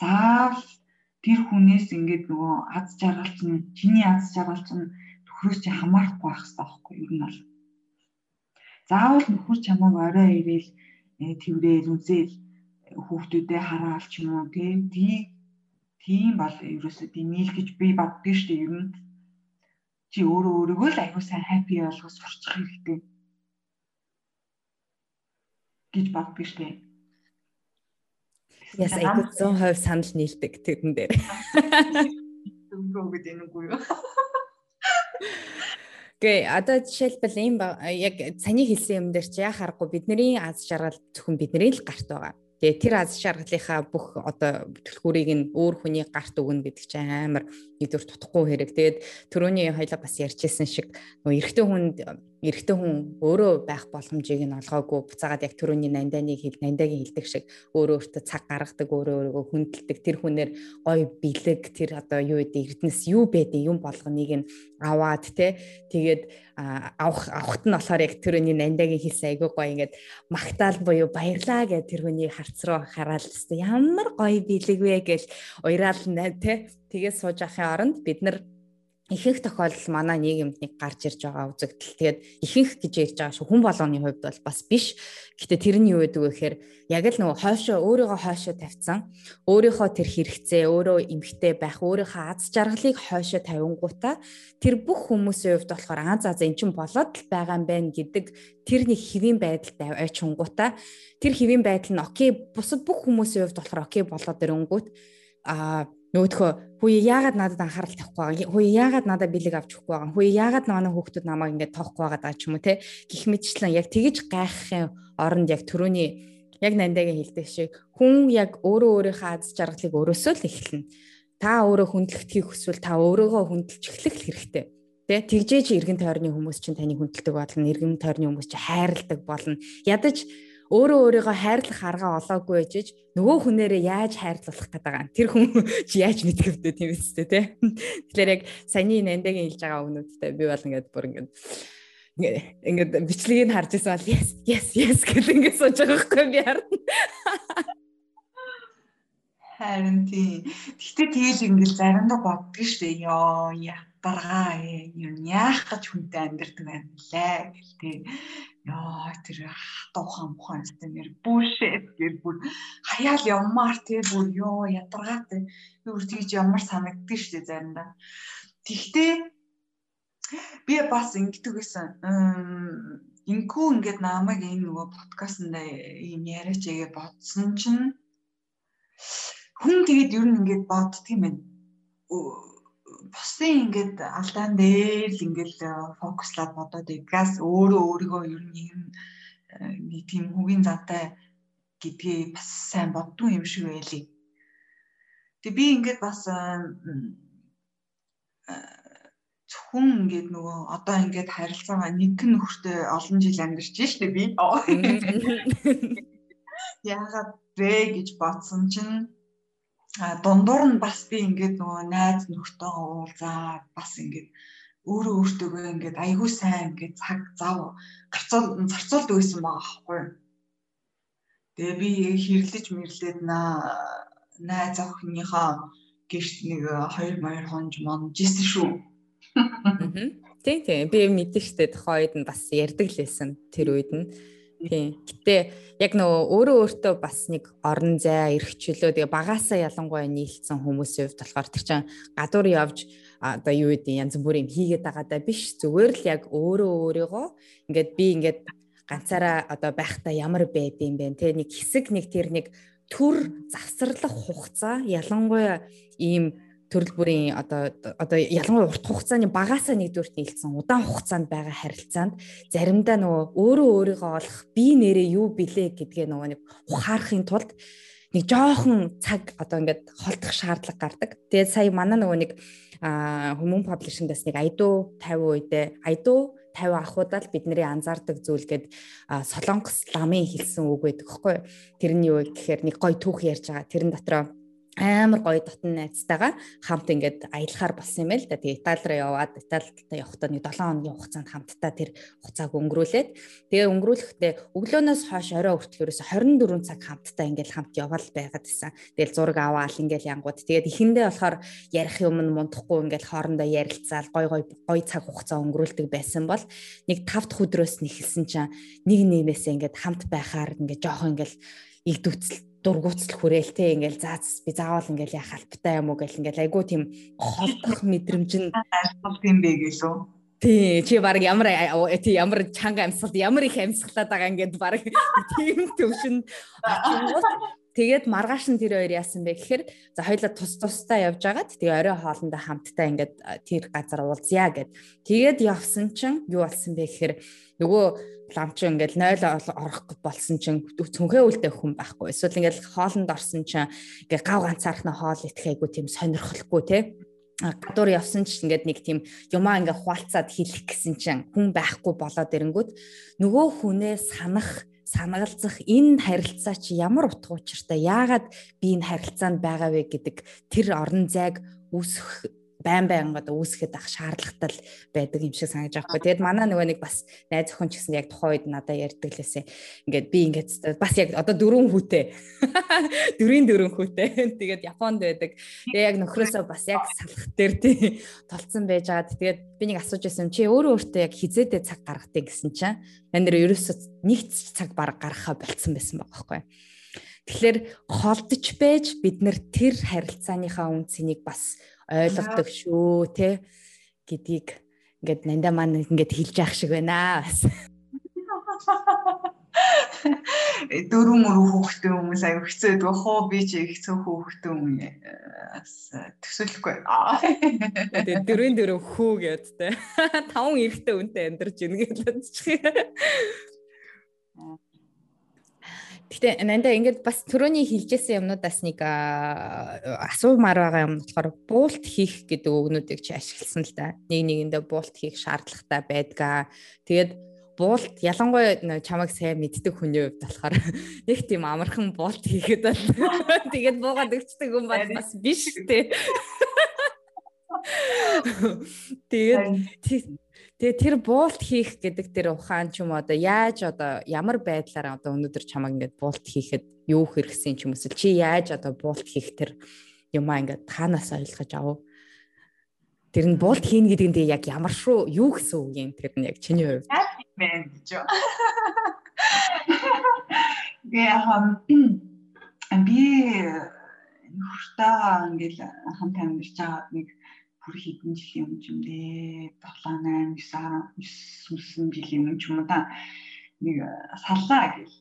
заавал тэр хүнээс ингээд нөгөө аз жаргал чинь чиний аз жаргал чинь нөхрөөс чи хамаарахгүй байх хэрэгтэй байхгүй юу? Ер нь бол заавал нөхөр чамайг орой ирээл э, тэрвэл үзэл хүүхдүүдэд хараал ч юм уу тийм тийм бол ерөөсөө димил гэж би боддгийн шүү дээ ер нь чи өөрөө өөрийгөө л аягүй сайн хаппи болгож сурчих хэрэгтэй гэж боддгийн шүү дээ. Яс аягүй 100% санал нийлдэг тэрэн дээр. Дүнрөө гэдэг юм уу юу? Гэ одоо жишээлбэл ийм яг саний хэлсэн юм дээр чи яхахгүй бидний аз жаргал зөвхөн бидний л гарт байгаа. Тэгээ тэр аз шаргалынхаа бүх одоо төлхүүрийг нь өөр хүний гарт өгнө гэдэг чинь амар нэгдүгээр тутахгүй хэрэг. Тэгээд төрөний хоёлаа бас ярьжсэн шиг нөгөө эрэгтэй хүнд эрэгтэй хүн өөрөө байх боломжийг нь олгоогүй. Буцаагаад яг төрөний нандайныг хэл нандайгийн хэлдэг шиг өөрөө өөртөө цаг гаргадаг өөрөө өөрийгөө хүндэлдэг. Тэр хүнээр гой бэлэг тэр одоо юу гэдэг эрдэнэс юу байдیں юм болгоныг нь аваад те. Тэгээд авах авахт нь болохоор яг төрөний нандайгийн хэлсэн айгүй гой ингээд магтаал буюу баярлаа гэж тэр хүний харц руу хараад өстө ямар гой бэлэг вэ? гэж уйраал те. Тэгээд сууж авахын оронд бид нар ихэнх тохиолдол манай нийгэмд нэг гарч ирж байгаа үзэгдэл. Тэгээд ихэнх гэж ярьж байгаа шүү хүн болгоны хувьд бол бас биш. Гэтэ тэр нь юу гэдэг вэ гэхээр яг л нөгөө хойшоо өөрийгөө хойшоо тавьсан. Өөрийнхөө тэр хэрэгцээ, өөрөө эмгтэй байх, өөрийнхөө аз жаргалыг хойшоо тавингуудаа тэр бүх хүмүүсийн хувьд болохоор аа за за эн чинь болоод л байгаа юм байна гэдэг тэр нэг хэвийн байдалд очингуудаа тэр хэвийн байдал нь окей бусад бүх хүмүүсийн хувьд болохоор окей болоод ирэнгүүт а нөгөөдхөө хүү яагаад надад анхаарал тавихгүй байгаа хүү яагаад надад бэлэг авч өгөхгүй байгаа хүү яагаад манай хүүхдүүд намайг ингээд тоохгүй байгаа ч юм уу те гих мэтчлэн яг тэгэж гайхахын оронд яг төрөний яг нандагийн хэлдэг шиг хүн яг өөрөө өөрийнхөө аз жаргалыг өрөөсөө л эхэлнэ. Та өөрөө хүндлэгдэхийг хүсвэл та өөрийгөө хүндэлж эхлэх хэрэгтэй. Тэ тэгжээж эргэн тойрны хүмүүс чинь таныг хүндэлдэг болно, эргэн тойрны хүмүүс чинь хайрладаг болно. Ядаж өөрөө өөрийгөө хайрлах арга олоогүй ээжж нөгөө хүнээрээ яаж хайрлуулах гэдэг байгаа. Тэр хүн чи яаж мэдэх вэ тийм үстэй те. Тэгэхээр яг саяны нандагийн хэлж байгаа өгнүүдтэй би бол ингээд бүр ингээд ингээд бичлэгийг харж байсан бол yes yes yes гэдэг ингээд сууж байгаа хгүй би харна. Харин тийм. Гэхдээ тэгэл ингээд заримдаа боддгоо штэ ёо ядаргаа юм яах гэж хүнтэй амьдэрдэг юм лээ ёо тэр хатуухан мухан нэр бүшэт гэр бүр хаяал явмаар тий бүр ёо ядаргаатай. Бүр тийж ямар санагддаг шүү дээ заримдаа. Тэгтээ би бас ингэдэг гэсэн инкүү ингээд намайг энэ нөгөө подкастнда ийм яриач ягээ бодсон чинь хүн тэгээд ер нь ингээд боддөг юм байна босын ингээд алдаан дээр л ингээд э, фокуслаад бодоод газ өөрөө өөрийгөө ер нь юм э, нэг тийм хүүгийн зантай гэдгийг бас сайн боддгүй юм шиг байлий. Тэг би ингээд бас э, зөвхөн ингээд нөгөө одоо ингээд харилцаагаа нэгэн нөхөртэй олон жил амьдарч штэ би. Яагаад вэ гэж бодсон чинь дундуур нь бас би ингээд нөгөө найз нөхдөйгөө уулзаад бас ингээд өөрөө өөртөөгөө ингээд айгүй сайн ингээд цаг зав гарцуул зарцуулдаг байсан байгаа аахгүй. Тэгээ би хэрлэж мэрлээд наа найз охиныхоо гэрт нэг 2 маяр хонж монжсэн шүү. Тийм тийм би мэдэн штэ тохойд нь бас ярддаг л байсан тэр үед нь Тийм. Гэтэ яг нөгөө өөрөө өөртөө бас нэг орон зай эрхчлөө тэгээ багасаа ялангуяа нийлцсэн хүмүүсийн хувьд болохоор тэр чинь гадуур явж одоо юу гэдэг янз бүрийн хийгээд байгаа даа биш зүгээр л яг өөрөө өөрийгөө ингээд би ингээд ганцаараа одоо байхдаа ямар байд юм бэ те нэг хэсэг нэг тэр нэг төр завсарлах хугацаа ялангуяа ийм төрөл бүрийн одоо одоо ялангуяа урт хугацааны багасаа нэгдүгürt нийлсэн удаан хугацаанд байгаа харилцаанд заримдаа нөгөө өөрөө өөрийгөө олох би нэрээ юу билээ гэдгээ нөгөө нэг ухаарахын тулд нэг жоохон цаг одоо ингээд холдох шаардлага гардаг. Тэгээд сая манай нөгөө нэг хүмүүн паблишингаас нэг айдуу 50 үедээ айдуу 50 ахуудаа л бидний анзаардаг зүйл гээд солонгос ламын хэлсэн үг байдаг хгүй. Тэр нь юу гэхээр нэг гой түүх ярьж байгаа. Тэрэн дотроо амар гоё дотн найзтайгаа хамт ингээд аялахаар болсон юм байл да. Тэгээ Итали руу яваад Италид явахдаа нэг 7 хоногийн хугацаанд хамтдаа тэр хугацааг өнгөрүүлээд тэгээ өнгөрүүлэхдээ өглөөнөөс хойш орой хүртэл ерөөсө 24 цаг хамтдаа ингээд хамт яваал байгаад байсан. Тэгэл зураг аваал ингээд янгууд. Тэгээд ихэндээ болохоор ярих юм нь мундахгүй ингээд хоорондоо ярилцаал гоё гоё гоё цаг хугацаа өнгөрүүлдэг байсан бол нэг 5 дахь өдрөөс нэхэлсэн чинь нэг нэгнээсээ ингээд хамт байхаар ингээд жоох ингээд илдвцэл дургуутсал хүрээлтэй ингээл заац би заавал ингээл яах албатай юм уу гэл ингээл айгуу тийм холдох мэдрэмж нь айлтгалт юм бэ гэлөө Тий, чи баг ямар тий ямар чанга амьсгал ямар их амьсгалаад байгаа ингээд баг тийм төвшин тэгээд маргааш нь тэр хоёр яасан бэ гэхээр за хоёлаа тус тустай явж агаад тэгээ орой хоолндоо хамтдаа ингээд тэр газар уулзъя гэд. Тэгээд явсан чинь юу болсон бэ гэхээр нөгөө ламч ингээл 0 орох болсон чинь цүнхээ үлдэх хүн байхгүй. Эсвэл ингээл хоолнд орсон чинь ингээ гав ганцаархна хоол айгу тийм сонирхолгүй те гадуур явсан ч ингээд нэг тийм юмаа ингээ хуалцаад хэлэх гэсэн чинь хүн байхгүй болоод ирэнгүүт нөгөө хүнээ санах санагалзах энэ харилцаа чи ямар утга учиртай? Яагаад би энэ харилцаанд байгаа вэ гэдэг тэр орон зайг үүсэх байн байн одоо үүсгэхэд ах шаардлагатай байдаг юм шиг санаж байгаа хгүй. Тэгэд манай нөгөө нэг бас найз охин ч гэсэн яг тухайн үед надад ярьдаг лээсээ. Ингээд би ингээд бас яг одоо дөрвөн хүүтэй. Дөрвийн дөрвөн хүүтэй. Тэгээд Японд байдаг. Тэгээ яг нөхрөөсөө бас яг салах дээр тий толцсон байж байгаа. Тэгээд би нэг асууж байсан чи өөрөө өөртөө яг хизээдээ цаг гаргадыг гэсэн чинь энэ нэр ерөөсөө нэг цаг баг гаргахаа болцсон байсан байгаа хгүй. Тэгэхээр холдож байж бид нэр тэр харилцааныхаа үнцнийг бас ойлгодог шүү те гэдгийг ингээд нандаа маань ингээд хэлж явах шиг байна бас. Дөрөв мөрөв хүүхдтэй хүмүүс аяг хэцүү байдаг хоо би ч их хэцүү хүүхдтэй юм бас төсөөлөхгүй. Тэгээ дөрвөн дөрөв хүү гэд те. Таван эрэгтэй үнтэй амьдарч ийн гэж бодчих. Гэтэ нандаа ингээд бас түрүүний хэлжсэн юмнуудаас нэг асуумаар байгаа юм болохоор буулт хийх гэдэг үгнүүдийг чи ашигласан л да. Нэг нэгэндээ буулт хийх шаардлагатай байдгаа. Тэгээд буулт ялангуяа чамайг сайн мэддэг хүний хувьд болохоор нэг тийм амархан буулт хийхэд бол тэгээд буугаад өгчдөг юм бол бас биш үү. Тэгээд Тэгээ тэр буулт хийх гэдэг тэр ухаан ч юм одоо яаж одоо ямар байдлаар одоо өнөөдөр чамайг ингээд буулт хийхэд юу хэрэгсэн ч юм уу чи яаж одоо буулт хийх тэр юмаа ингээд танаас ойлгож авав. Тэр нь буулт хийн гэдэг нь яг ямар шүү юу гэсэн үг юм тэр нь яг чиний хувьд. Мэн гэж юу. Тэгээ хам би нөхөртөө ингээд хамт амьдарч байгаа нэг бүр хэдэн жилийн өмнө юм дээ 7 8 9 9 жилийн өмнө ч юм уу та. Нэг э, саллаа гэл.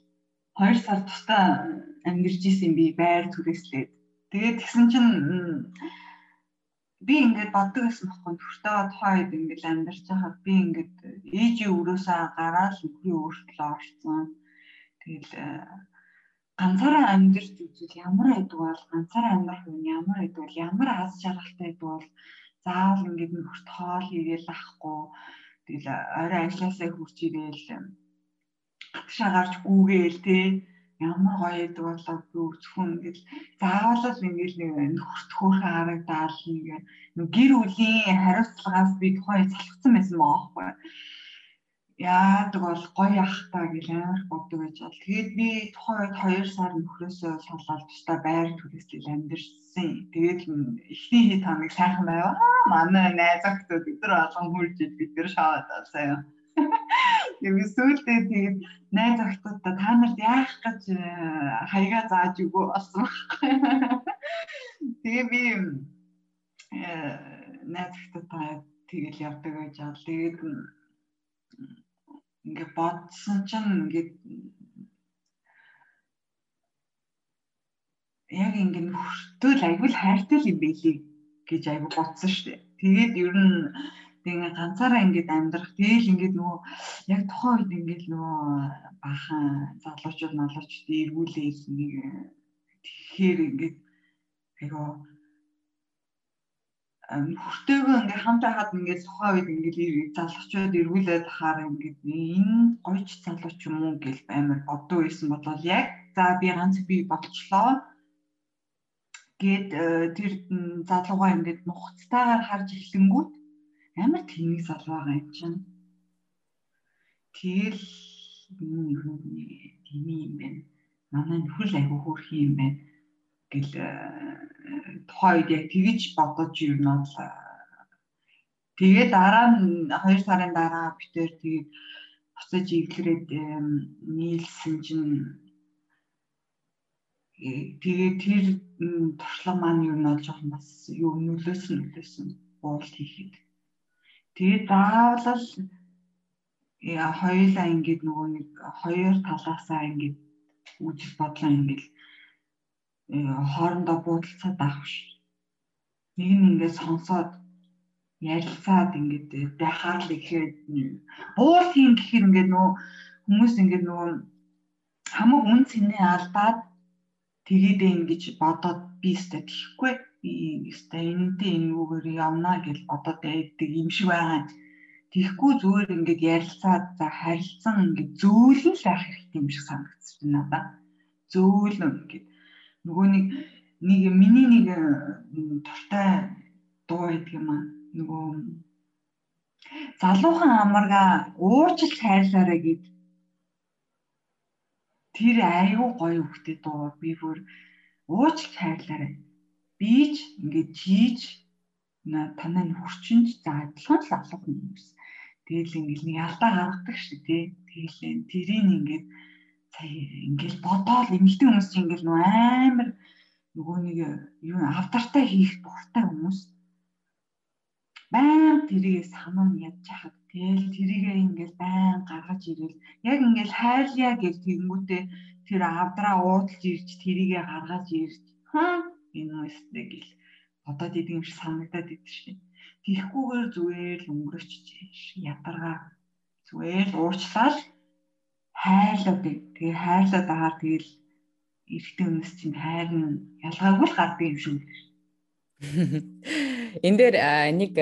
2 сар тусдаа амьдарч исэн би байр түрээслээд тэгээд тэгсэн чинь би ингээд боддог байсан байхгүй. Төртөө тухайд ингээд амьдарч байхад би ингээд ээжийн өрөөсөө гараад нөхрийн өөртөө орсон. Тэгэл э, ганцаараа амьдарч үзвэл ямар айдаг бол ганцаараа амьдрах нь ямар айдаг бол ямар аз жаргалтай айдаг бол заавал ингээд нөхөрт хоол хийгээл ахгүй тэгэл орой ажилласаа хурж ирээл гадшаа гарч гүүгээл те ямар гоё идэг болоо би өчхөн ингээд заавал л ингээд нэг нөхөрт хөөрхөн харагдаал нэг гэр бүлийн хариуцлагаас би тухайн залхсан байсан маа байхгүй яадаг бол гоё ах та гэж амар боддог гэж бол тэгээд би тухайн үед 2 сар нөхрөөсөө суулаад тустаа байр түрээсэл амьдэрсэн. Тэгээд эхний хит хоног сайхан байваа. Манай найз охтууд өдөр болгон хурж бид нар шаваад алсаа. Юм сүүлдээ тэгээд найз охтуудаа та нарт яах гэж э, хаяга зааж өгөө болсон байхгүй. Тэгээ би э найз охтуудаа тэгэл явдаг гэж бол тэгээд ингээ бодсон чинь ингээд яг ингээ нөхөртөө айгүй хайртай юм байлий гэж айгүй бодсон шүү дээ. Тэгээд ер нь тэгээ ганцаараа ингээд амьдрах тэгэл ингээд нөгөө яг тухайн үед ингээд нөгөө бахан залуучууд малуучууд эргүүлээл нэг тэгэхээр ингээд айгүй хүртээгөө ингээ хамт байхад ингээ тухайн үед ингээ залгчууд эргүүлээд хахаар ингээ энэ гойч залууч юм уу гэл амар боддог байсан бодвол яг за би ганц би болчлоо гээд э, тэр залууга ингээд нухацтайгаар харж эхлэнгүүт амар тэнэг залуу байгаа юм чинь. Тэгэл нэг тийм юм байна. Манай нөхөр айгүй хөөрх юм байна гэл э, тухайд яг тэгж бодож нь бол тэгээ дараа нь 2 сарын дараа битээр тэгээд буцаж эвлэрээд нийлсэн чинь э, тэгээ тэр туршлага маань юу нь бол жоохон бас юу нөлөөсөн нөлөөсөн уулт хийхэд. Тэгээ заавал яа хоёулаа ингээд нөгөө нэг хоёр талаасаа ингээд үжил бодлоо ингээд э, хоорондоо буудалцаад авах ш. Нэг нь ингээд сонсоод ярилцаад ингээд байхаар л ихээр буул хийн гэхээр ингээд нөө хүмүүс ингээд нөгөө хамаг үн цэнээ алдаад тэгээд ингэж бодоод би өстэй тэхгүй би өстэй энэтэй энүүгээр явна гэж бодоод байдаг юм шиг байгаа. Тэгэхгүй зүгээр ингээд ярилцаад за харилцан ингээд зөөлөн л ах хэрэгтэй юм шиг санагдчих байна надаа. Зөөлөн ингээд нөгөө нэг нэг миний нэг дуртай дуу байдаг юм аа. Нөгөө залуухан амарга уурчил хайрлаарай гэд. Тэр аюу гоё хөхтэй дуу. Би бүр уурчил хайрлаарай би ч ингээд чийж на танаа хурчинд за адилхан л алуухан юм биш тэгэл ингээд нэг алдаа гаргадаг шүү дээ. Тэгэл тэрийг ингээд сая ингээд бодоол эмэгтэй хүмүүс чинь ингээд нөө амар нөгөө нэг юу авдартай хийх дуртай хүмүүс. Баян тэрийг санам ядж хахад тэгэл тэрийгээ ингээл баян гаргаж ирэл. Яг ингээл хайрлаа гэж тэгэнгүүтээ тэр авдраа уудалж ирж тэрийгээ гаргаж ирж хаа энэ үстэй гэл. Бодоод идэг юм шиг санагдаад идэв шин тийхгүйгээр зүгээр л өнгөрөч ядаргаа. Зүгээр л уурчлаад хайрлаад тэгээ хайрлаад агаар тэгэл эрэгтэй хүмүүс чинь хайр нь ялгаагүй л гардаг юм шиг Энэ дээр нэг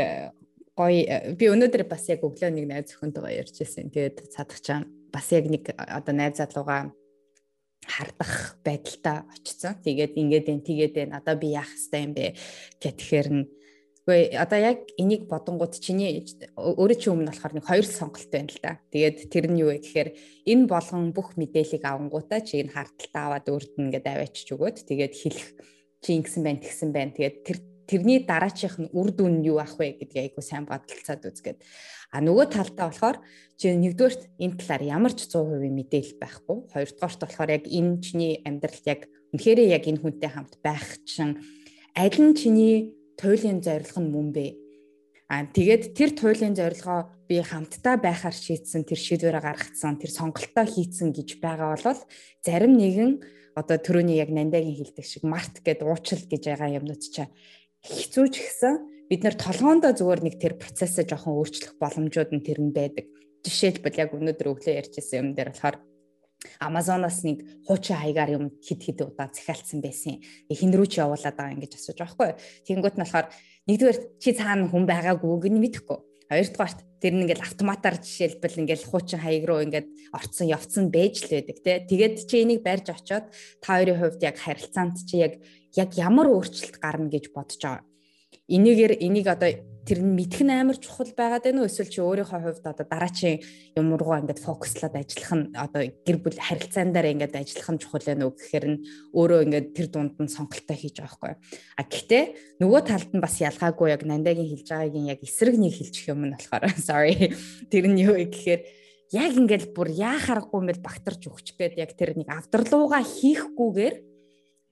гоё би өнөөдөр бас яг өглөө нэг найз зөвхөнтэйгээ ярьж ирсэн. Тэгээд цадагчаа бас яг нэг одоо найз залууга хардах байдалтай очсон. Тэгээд ингээд энэ тэгээд энэ одоо би яах хэвтэй юм бэ гэхээр нь Үгүй одоо яг энийг бодонгууд чиний өөрөө чи өмнө болохоор нэг хоёр сонголт байна л да. Тэгээд тэр нь юу вэ гэхээр энэ болгон бүх мэдээллийг авангуудаа чи энэ харталтаа аваад өөрт нь ингээд аваачиж өгөөд тэгээд хэлэх чи ингэсэн байна тэгсэн байна. Тэгээд тэр тэрний дараачих нь үр дүн юу ах вэ гэдгийг айгу сайн бодолцоод үзгээд. А нөгөө талдаа болохоор чи нэгдүгээрт энэ талаар ямар ч 100% мэдээлэл байхгүй. Хоёрдугаарт болохоор яг энэ чиний амьдралд яг үнэхээр яг энэ хүнтэй хамт байх чинь аль нь чиний туйлын зорилго нь мөн бэ? А тэгээд тэр туйлын зорилгоо би хамтдаа байхаар шийдсэн тэр шийдвэрээ гаргацсан тэр сонголтоо хийцэн гэж байгаа бол зарим нэгэн одоо төрөний яг нандагийн хэлдэг шиг март гэд уучил гэж байгаа юмнууд чаа хэцүү ч гэсэн бид нэр толгоондоо зүгээр нэг тэр процессыг жоохон өөрчлөх боломжууд нь тэр нь байдаг. Жишээлбэл яг өнөөдөр өглөө ярьжсэн юм дээр болохоор Амазоноос нэг хуучин хаягаар юм хид хид удаа захиалцсан байсан. Хин рүү ч явуулаад байгаа ингэж асууж байгаа хгүй. Тэнгүүт нь болохоор нэгдүгээр чи цаана хүн байгаагүй гэнэ мэдэхгүй. Хоёрдугаарт тэр нь ингээл автоматар жишээлбэл ингээл хуучин хаяг руу ингээд орцсон явцсан байж л байдаг те. Тэгээд чи энийг барьж очоод та хоёрын хувьд яг харилцаанд чи яг яг ямар өөрчлөлт гарна гэж бодож байгаа. Энийгээр энийг одоо тэр нь мэдэх нь амар чухал байгаад байна уу эсвэл чи өөрийнхөө хувьд одоо дараачийн юм руугаа ингээд фокуслаад ажиллах нь одоо гэр бүл харилцаандаар ингээд ажиллах нь чухал байна уу гэхээр нь өөрөө ингээд тэр дунд нь сонголтоо хийж байгаа хгүй. А гэхдээ нөгөө талд нь бас ялгаагүй яг нандагийн хэлж байгаагийн яг эсрэг нэг хэлчих юм нь болохоор sorry тэр нь юу гэхээр яг ингээд бүр яа харахгүй юм бэл багтарч өгч гээд яг тэр нэг авдарлууга хийхгүйгээр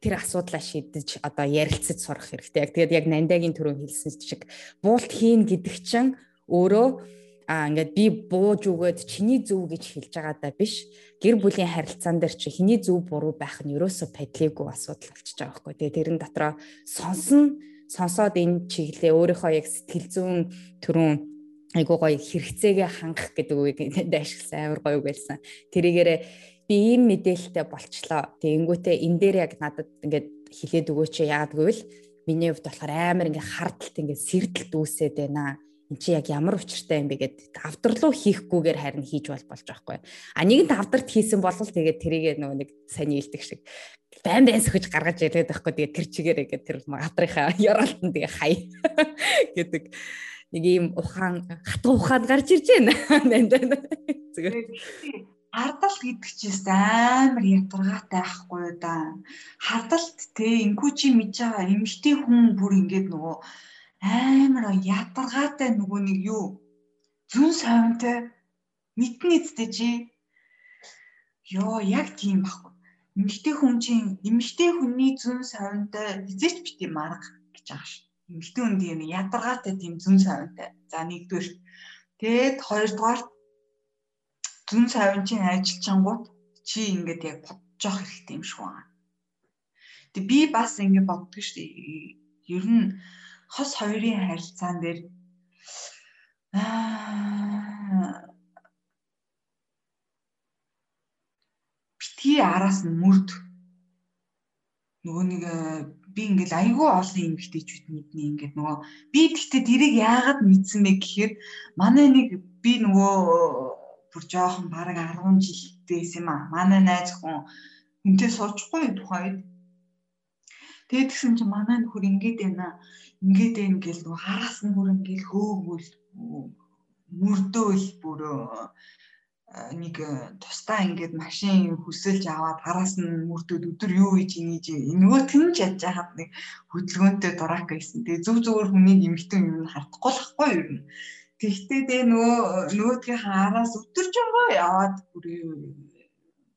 тэр асуудлаа шийдэж одоо ярилцаж сурах хэрэгтэй. Яг тэгээд яг нандагийн төрөө хэлсэн шиг буулт хийн гэдэг чинь өөрөө а ингээд би бууж өгөөд чиний зөв гэж хэлж байгаа даа биш. Гэр бүлийн харилцаан дээр чи хиний зөв буруу байх нь ерөөсө падлигүй асуудал болчихж байгаа байхгүй. Тэгээ тэрэн дотроо сонсон сонсоод энэ чиглэлээ өөрийнхөө яг сэтгэл зүйн төрүн айгуу гоё хэрэгцээгээ хангах гэдэг үгийг дэшгсэн амар гоё байсан тэрийгээрээ би ийм мэдээлэлтэй болчлоо. Тэгэнгүүтээ энэ дээр яг надад ингээд хилээд өгөөч яадгүй л миний хувьд болохоор амар ингээд хардталт ингээд сэрдэлт үүсээд байна. эн чи яг ямар учиртай юм бэ гэд авдралуу хийхгүйгээр харин хийж бол болж байгаа хгүй. А нэгэнт авдарт хийсэн бол тэгээд тэрийг нөгөө нэг сайн нийлдэг шиг байн байн сөхөж гаргаж яриад байхгүй тэгээд тэр чигээрээ гэдэг тэр авдрынхаа яраалтан тэгээ хай гэдэг нэг ийм ухаан хатга ухаанд гарч ирж байна. Зүгээр хардалт гэдэг чинь амар ятаргаатай байхгүй да. Хардалт те инкүү чи мэдж байгаа эмгтэй хүн бүр ингээд нөгөө амар ятаргаатай нөгөө нэг юу зүн совинтай мэднэ эцтэй чи ёо яг тийм байхгүй. Эмгтэй хүн чинь эмгтэй хүний зүн совинтай хизээч бити марга гэж байгаа ш. Эмгтэй хүн тийм ятаргаатай тийм зүн совинтай. За нэгдүгээр. Тэгээд хоёрдугаар зүн савин чинь ажиллачангууд чи ингээд яг бодож хэрэгтэй юм шиг байна. Тэг би бас ингээд боддог шүү дээ. Ер нь хос хоёрын харилцаан дээр битгий араас нь мөрд нөгөө нэг би ингээл айгүй олон эмгтээчүүд мэднэ ингээд нөгөө би тэгтээ тэрийг яагаад мэдсэн бэ гэхээр манай нэг би нөгөө бүр жоохон бараг 10 жилдээс юм аа. Манай найз хүн үнтэй суучгүй тухайд. Тэгээд тэгсэн чинь манай нөхөр ингээд байна. Ингээд байна гэл нөгөө хараас нь бүр ингээд хөөгөл мөрдөөл бүр нэг тустаа ингээд машин хүсэлж аваад хараас нь мөрдөд өдөр юу хийж инеж нөгөө тэнж ядж хахад нэг хөдөлгөөнтэй дурак гэсэн. Тэгээ зүг зүгээр хүнийг эмхтэн юм хардахгүй л хгүй юу. Тэгтээ тэгээ нөгөө нөгөөдгийнхээ араас өдөржингөө яваад бүр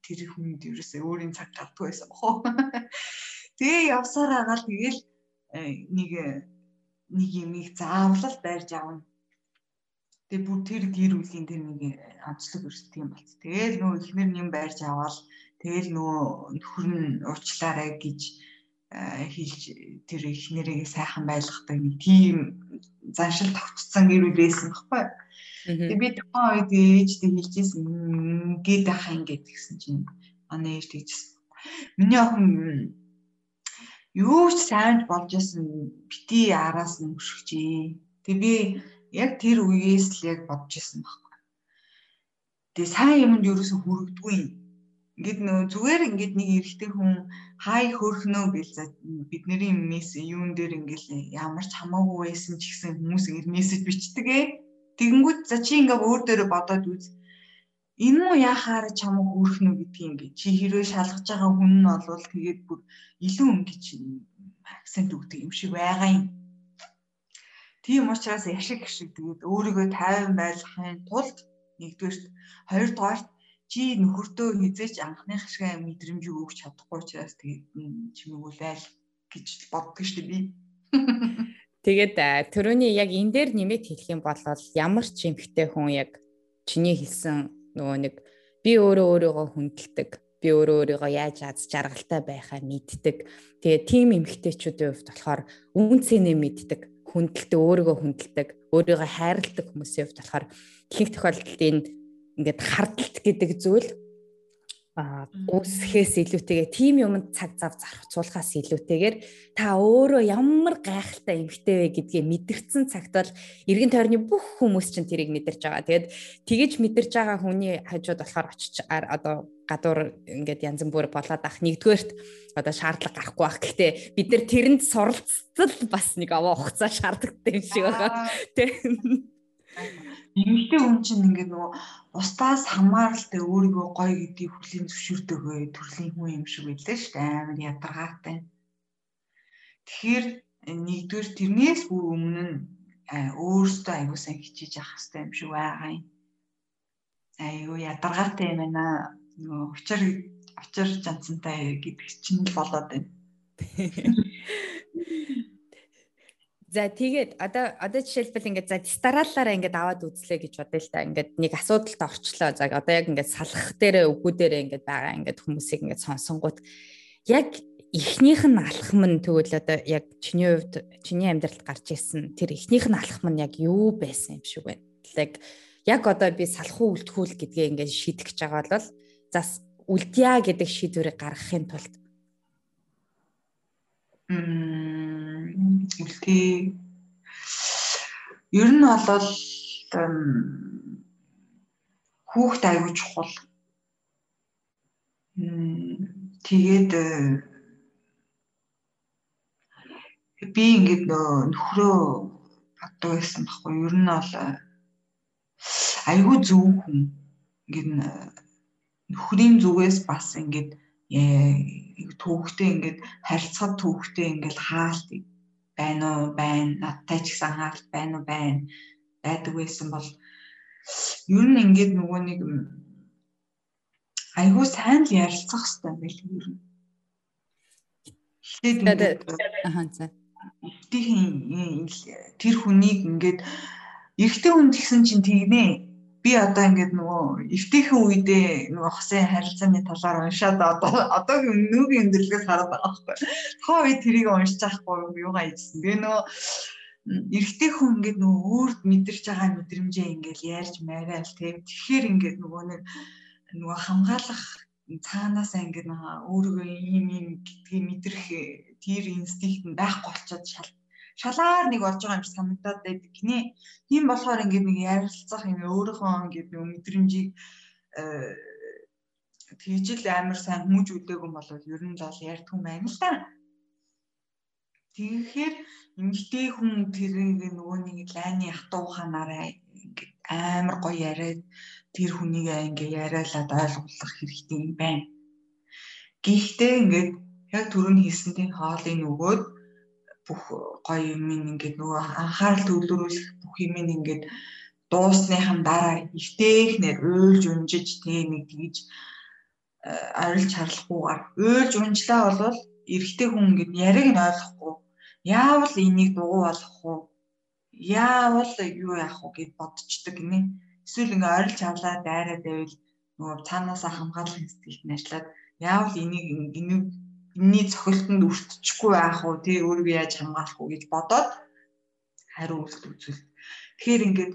тэр хүнд ерөөсөө өөрийн цаг гардгүй байсан бохоо. Тэгээ явсаар агаал тэгэл э, нэг нэг юмыг заавал байрж авна. Тэгээ бүр тэр гэр бүлийн тэр нэг онцлог өрсөлдөг юм болц. Тэгэл нөгөө ихнэр юм байрж аваад тэгэл нөгөө нөхөр нь уучлаарай гэж хэлж тэр ихнэрийг сайхан байлгадаг нэг тийм заншил тогтцсон гэр бүл байсан байхгүй. Тэгээ би тухайн үед ээжтэй хэлчихсэн ингээд байх юм гээд гисэн чинь манай ээж тэгжсэн. Миний охин юу ч сайнж болж исэн бити араас нь өшгчээ. Тэгээ би яг тэр үеэс л яг бодож исэн байхгүй. Тэгээ сайн юмд ерөөсө хүрэгдгүй юм Ингээд нөө зүгээр ингээд нэг эрэгтэй хүн хай хөрхнөө за бидний месс юун дээр ингээл ямар ч хамаагүй байсан ч гэсэн хүмүүс ингээд мессеж бичдэг ээ. Тэгэнгүүт за чи ингээд өөр дээрээ бодоод үз. Энэ муу яхаар чамаа хөрхнө гэдгийг ингээд чи хэрвээ шалгаж байгаа хүн нь олвол тэгээд бүр илүү ингэж акцент өгдөг юм шиг байгаа юм. Тийм учраас яшиг шиг тэгээд өөрийгөө тайван байлгахын тулд нэгдүгээрт хоёрдугаарт чи нөхөртөө хизээч анхных шиг мэдрэмжийг өгч чадахгүй учраас тэгээд чимээг үлээл гэж боддог шүү дээ би. Тэгээд төрөний яг энэ дээр нэмээд хэлэх юм бол ямар ч эмхтэй хүн яг чиний хэлсэн нөгөө нэг би өөрөө өөрийгөө хүндэлдэг би өөрөө өөрийгөө яаж аз жаргалтай байхаа мэддэг. Тэгээ тийм эмгтээчүүдийн хувьд болохоор үн цэнэ мэддэг, хүндэлдэг, өөрийгөө хүндэлдэг, өөрийгөө хайрладаг хүмүүсийн хувьд болохоор ихэнх тохиолдолд энэ ингээд хардалт гэдэг зүйл а үүсэхээс илүүтэйгээр тийм юмд цаг зав зарцуулахаас илүүтэйгээр та өөрөө ямар гайхалтай эмгтэй вэ гэдгийг мэдэрсэн цагт бол эргэн тойрны бүх хүмүүс чинь тэрийг мэдэрч байгаа. Тэгээд тэгэж мэдэрч байгаа хүний хажууд болохоор очиж одоо гадуур ингээд янз бүр болоод ах нэгдүгээрт одоо шаардлага гарахгүй бах. Гэхдээ бид нар тэрэнд суралцтал бас нэг аваа хугацаа шаардлагатай юм шиг байгаа. Тэ Эмэгтэй хүн чинь ингээд нөгөө бусдаас хамааралтай өөрийгөө гоё гэдгийг хүлийн зөвшөөрдөгөө төрлийн хүн юм шиг байлаа шүү дээ. Амар ядаргаатай. Тэгэхээр нэгдүгээр тэрнээс бүр өмнө нь өөртөө аягүй сайн хичээж авах хэрэгтэй юм шиг байгаа юм. Аягүй ядаргаатай юм байна. Нөгөө учир учир жанцантай гэдэг чинь л болоод байна. За тэгээд одоо одоо жишээлбэл ингээд за дистаралаараа ингээд аваад үзлээ гэж бодъё л та. Ингээд нэг асуудалд орчлоо. За одоо яг ингээд салах дээрээ үгүү дээрээ ингээд байгаа ингээд хүмүүсийг ингээд сонсонгууд яг эхнийх нь алхам нь тэгвэл одоо яг чиний хувьд чиний амьдралд гарч ирсэн тэр эхнийх нь алхам нь яг юу байсан юм шиг байна. Яг яг одоо би салах уу үлдэхүү л гэдгээ ингээд шийдэх гэж байгаа бол зас үлдъя гэдэг шийдвэрийг гаргахын тулд үлдээ. Ер нь бол хүүхд аягүй чухал. Тэгээд би ингээд нөхрөө боддог байсан байхгүй. Ер нь бол аягүй зөв хүн. Ингээд нөхрийн зүгээс бас ингээд төвхтэй ингээд харилцаад төвхтэй ингээд хаалт байна уу байна надтай ч гэсэн хаалт байна уу байна байдаг байсан бол ер нь ингээд нөгөө нэг айгүй сайн л ярилцах хэрэгтэй байл ер нь. Тэгээд аа за. Тэр хүнийг ингээд эрэгтэй хүн гэсэн чинь тэгнэ би одоо ингээд нөгөө эвтэйхэн үедээ нөгөө хосын харилцааны талаар уншаад одоо одоогийн нүүгийн өндөрлөгөөс хараад байгаа байхгүй. Тоо би тэрийг уншиж байхгүй юугаа ийдсэн. Би нөгөө эрэгтэй хүн ингээд нөгөө өөрд мэдэрч байгаа мэдрэмжээ ингээд ярьж мараал тийм. Тэгэхээр ингээд нөгөө нэг нөгөө хамгаалах цаанаасаа ингээд нөгөө өөрийгөө ийм ийм гэдгийг мэдрэх тэр инстинкт нь байхгүй болчиход шал шалаар нэг орж байгаа юм шиг санагдаад байдаг гинэ. Тийм болохоор ингээд нэг ярилцах юм өөрийнхөө ингээд нэг мэдрэмжийг э, тэгж л амар сайн хүмүүж үлээгүй бол ер нь л ярьдаг юм байна л да. Тэгэхээр эмгтэй хүн тэрийг нөгөө нэг лайны хатуу ханаараа ингээд амар гоё яриад тэр хүнийг ингээ яриалаад ойлгуулах хэрэгтэй юм байна. Гэхдээ ингээд яг түрүүний хэлсэнтэй хоолыг нөгөөд бүх гоё юм ингээд нөгөө анхаарал төвлөрүүлэх бүх юм ингээд дуусныхан дараа ихтэйхнэр уйлж унжиж тэг нэг тэгж арилж харлахгүйгээр уйлж унжлаа болвол эрэгтэй хүн ингээд яриг нь ойлгохгүй. Яавал энийг дугуй болгох уу? Яавал юу яах вэ гэд бодчихдаг гинэ эсвэл ингээ арилж авлаа дайраад байвал нөгөө цаанаасаа хамгаалах инстинкт нь ажиллаад яавал энийг энийг энэний цохилтонд өртчихгүй байх уу? Тий өөрийгөө яаж хамгаалах уу гэж бодоод хариу үйлдэл үзүүл. Тэгэхээр ингээд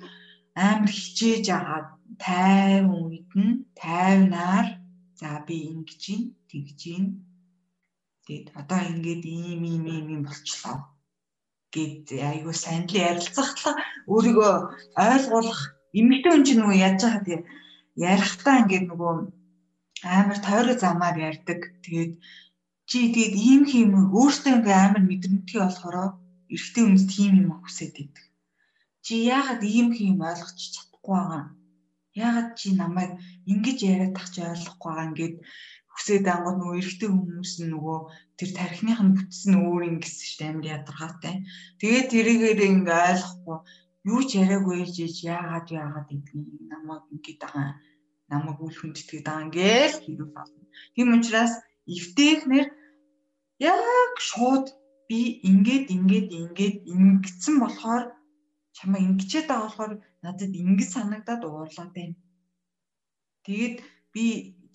амар хичээж агаад тайван үед нь тайвнаар за би ингэж ин тэгж ин тэгээд одоо ингээд ийм ийм ийм ийм болчлоо гэд айгуу сайн л ярилцахлаа өөрийгөө ойлгуулах эмэгтэй хүн чинь нөгөө яаж байгаа тийм. Ярихтаа ингээд нөгөө амар тойрог замаар ярьдаг. Тэгээд чи тэгээд ийм хийм өөртөө ингээ амар мэдрэмтгий болохоор эрэгтэй хүмүүс тийм юм хүсээд идэг. Чи яагаад ийм хийм ойлгож чадахгүй байгаа? Яагаад чи намайг ингэж яриад тах чи ойлгохгүй байгаа ингээд хүсээд ангууд нөгөө эрэгтэй хүмүүс нөгөө тэр тархиных нь бүтсэн өөр ингэсэн шүү дээ амар ядаргаатай. Тэгээд тэрийгээр ингээ ойлгохгүй юу ч яриаггүй ээж яагаад яагаад гэдгийг намайг ингэж байгаа намайг үл хүндэтгээд байгаа ингээл хэрэг болно. Тийм учраас эвтэйхнэр яг шууд би ингээд ингээд ингээд ингэсэн болохоор чамаа ингэчээд байгаа болохоор надад ингэж санагдаад уурлаад байна. Тэгээд би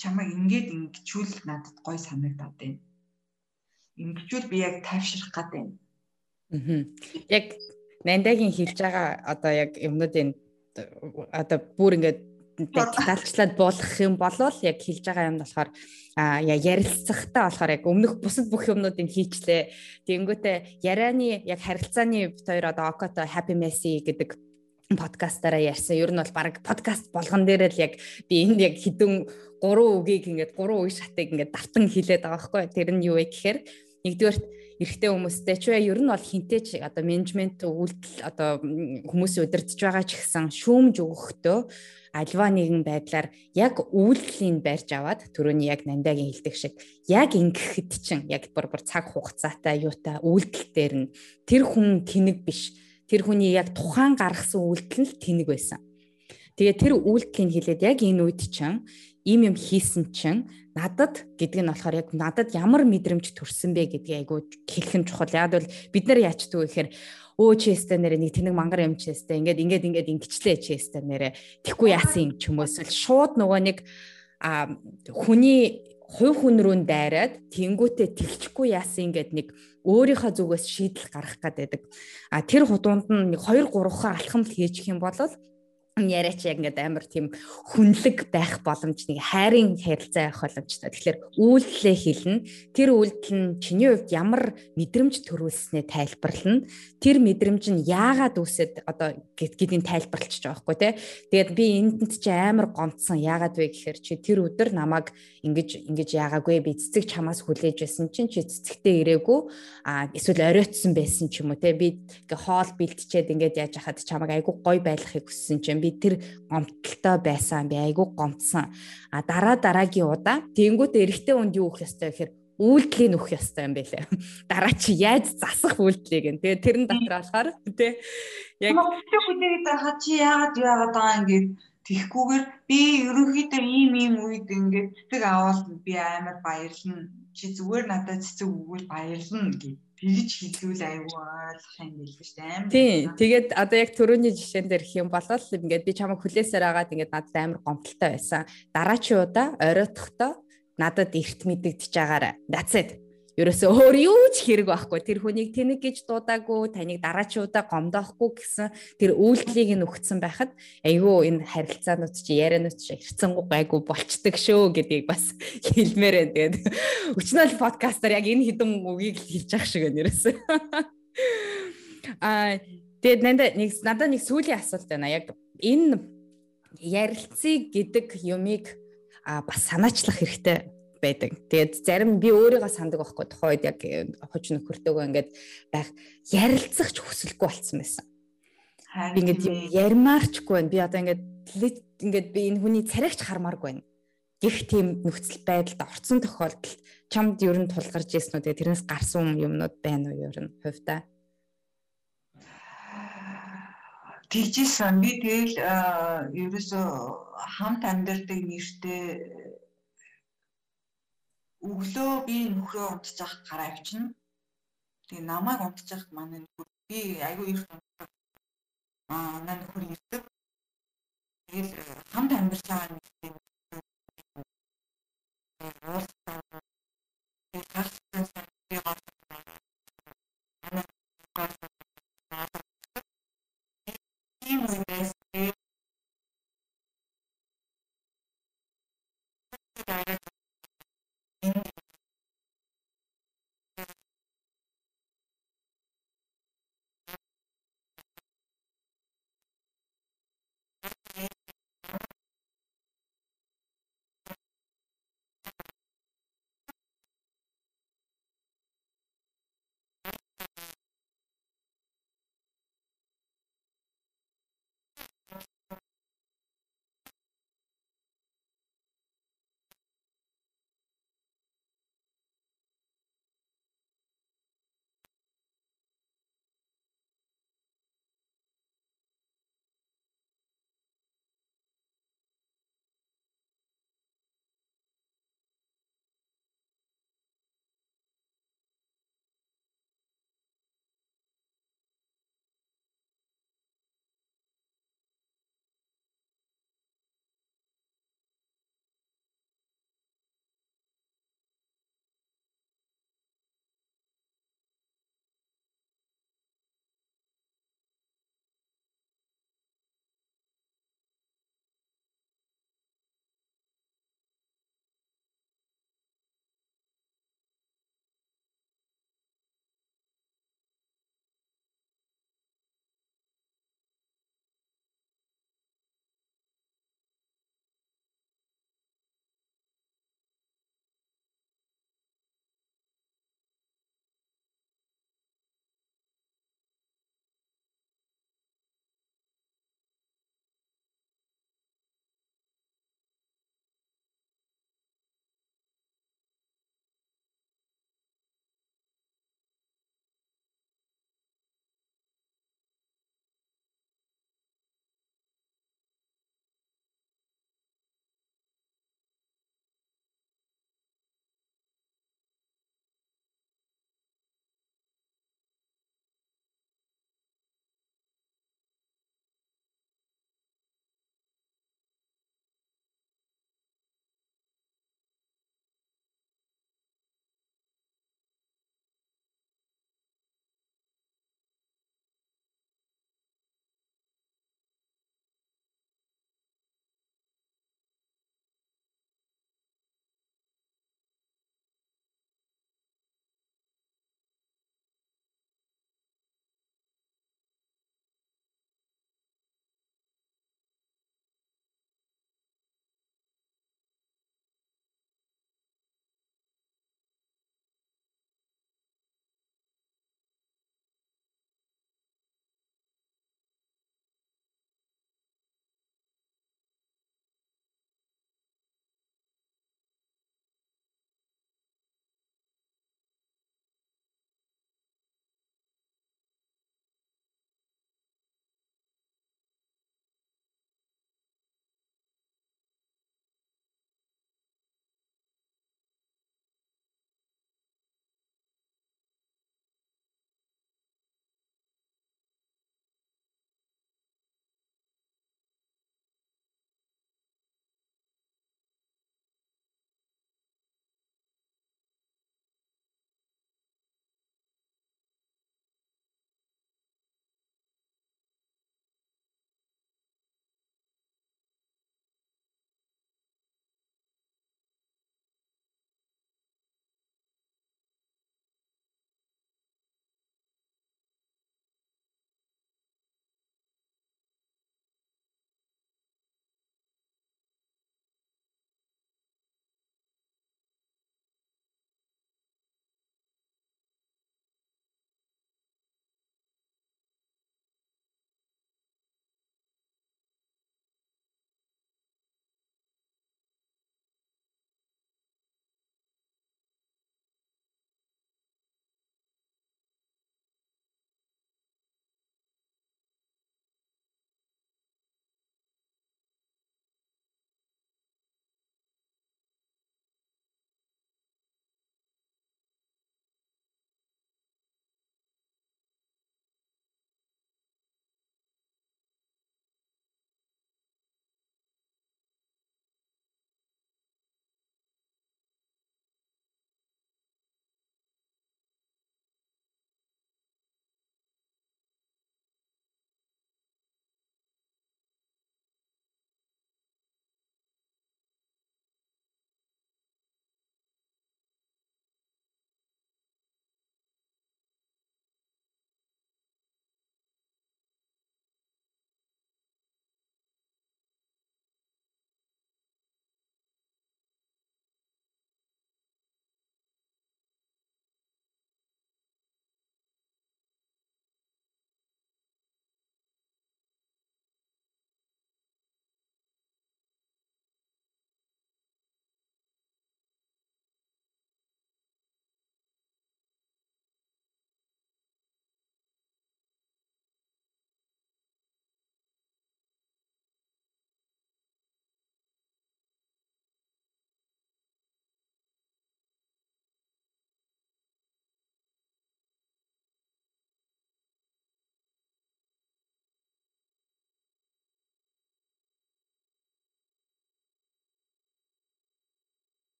чамаа ингээд ингэчүүл надад гой санагдаад байна. Ингэчүүл би яг тайвшрах гад байна. Аа. Яг Нандагийн хэлж байгаа одоо яг юмнуудын одоо бүр ингээд детальчлаад буулгах юм болвол яг хэлж байгаа юм болохоор а ярилцахтаа болохоор яг өмнөх бусад бүх юмнуудыг хийчлээ. Тэнгүүтээ ярианы яг харилцааны бит хоёр одоо Окото Happy Messy гэдэг подкастаараа ярьсан. Ер нь бол баг подкаст болгон дээр л яг би энд яг хідэн гурван үгийг ингээд гурван үе шатыг ингээд давтан хэлээд байгаа байхгүй. Тэр нь юу вэ гэхээр нэгдүгээрт эрэгтэй хүмүүстэй ч бай ер нь бол хинтэй ч одоо менежмент үйлдэл одоо хүмүүсийн удирдах байгаа ч гэсэн шүүмж өгөхдөө альва нэгэн байдлаар яг үйлдэлийн барьж аваад түрүүний яг нандагийн хэлдэг шиг яг ингэхэд чинь яг бүр бүр цаг хугацаатай юутай үйлдэл дээр нь тэр хүн тэнэг биш тэр хүний яг тухайн гаргасан үйлдэл нь тэнэг байсан. Тэгээ тэр үйлдэлийн хэлээд яг энэ үед чинь ийм юм хийсэн чинь надад гэдэг нь болохоор яг надад ямар мэдрэмж төрсэн бэ гэдгийг айгуу хэлэх нь чухал. Яг бол бид нар яачдаг вэ гэхээр өө чэстэ нэрэ нэг тэнэг мангар юм чэстэ ингээд ингээд ингээд ингэчлээ чэстэ нэрэ тэггүй яасан юм ч юм эсвэл шууд нөгөө нэг а хүний хувь хүн рүү дайраад тэнгүүтээ тэгчихгүй яасан ингээд нэг өөрийнхөө зүгээс шийдэл гаргах гэдэг. А тэр худуунд нь нэг 2 3 хаа алхам л хийж их юм бол яриач яг ингээд амар тийм хүнлэг байх боломж нэг хайрын харилцаа явах боломжтой. Тэгэхээр үйлдэлээ хэлнэ. Тэр үйлдэл нь чиний хувьд ямар мэдрэмж төрүүлснээ тайлбарлана. Тэр мэдрэмж нь яагаад үүсэт одоо гэдгийг тайлбарлчих жоохгүй тий. Тэгээд би энд чи амар гомцсон яагаад вэ гэхээр чи тэр өдөр намайг ингэж ингэж яагаагүй би цэцэг чамаас хүлээж байсан чинь чи цэцэгтэй ирээгүй а эсвэл оройтсон байсан ч юм уу тий. Би ингээ хоол бэлтчихэд ингээд яаж яхад чамайг айгу гой байлгахыг хүссэн чинь би тэр гомдтолтой байсан би айгүй гомдсон а дараа дараагийн удаа тэнгуут эрэгтэй хүнд юу өгөх ёстой гэхээр үйлдэлийг нөх ёстой юм байлаа. Дараа чи яаж засах үйлдэлийг гэн. Тэгээ тэрэн дотор болохоор тий яг хүлээгээд байгаа чи яагаад яагаад байгаа ингээд тэгхгүйгээр би ерөнхийдөө ийм ийм үед ингээд цэцэг аваад би амар баярлна. Чи зүгээр надад цэцэг өгвөл баярлна гэж тэгж хэлүүл аюу ойлгох юм шүү дээ амар. Тий. Тэгээд одоо яг төрөний жишээн дээр их юм болол ингээд би чамайг хүлээсээр агаад ингээд надад амар гомдолтой байсан. Дараачийн удаа оройтхдоо надад эрт мэдэгдэж байгаарай. That's it ерөөсөө өөр юу ч хэрэг байхгүй. Тэр хүнийг тэнэг гэж дуудаагүй, таныг дараачуудаа гомдоохгүй гэсэн тэр үйлдэлийг нь өгцөн байхад айгүй энэ харилцаанууд чи ярианууд чи ирцэнгуй гайгүй болчдөг шүү гэдгийг бас хэлмээр байна. Тэгээд өчнөл подкастаар яг энэ хідэн үгийг л хэлж ах шиг байна ерөөсөө. Аа тэгээд надад нэг надад нэг сүүлийн асуулт байна. Яг энэ ярилцыг гэдэг юмыг а бас санаачлах хэрэгтэй байдаг. Тэгээд зарим би өөрийгөө сандаг байхгүй тухайн үед яг хуч нөхөртөөгөө ингээд байх ярилцах ч хүсэлгүй болцсон байсан. Би ингээд ярмаарчгүй байна. Би одоо ингээд ингээд би энэ хүний царайгч хармааргүй байна. Гэх тийм нөхцөл байдалд орцсон тохиолдолд чамд ер нь тулгарч ирсэн үү? Тэгээд тэрнээс гарсан юмнууд байна уу ер нь хувьдаа? Тэгжсэн би тэгэл ерөөсө хамт амьдардаг нэртэй өглөө би нөхрөө унтчих гараа авчна. Тэгээ намайг унтчихд манай нөхөр би аягүй их унтдаг. Аа манай нөхөр ирдэг. Тэгэл э, хамт амьдарч байгаа юм тийм уулсан. Тэгээ гарсан сайн би гол манай гол ийм юм байсан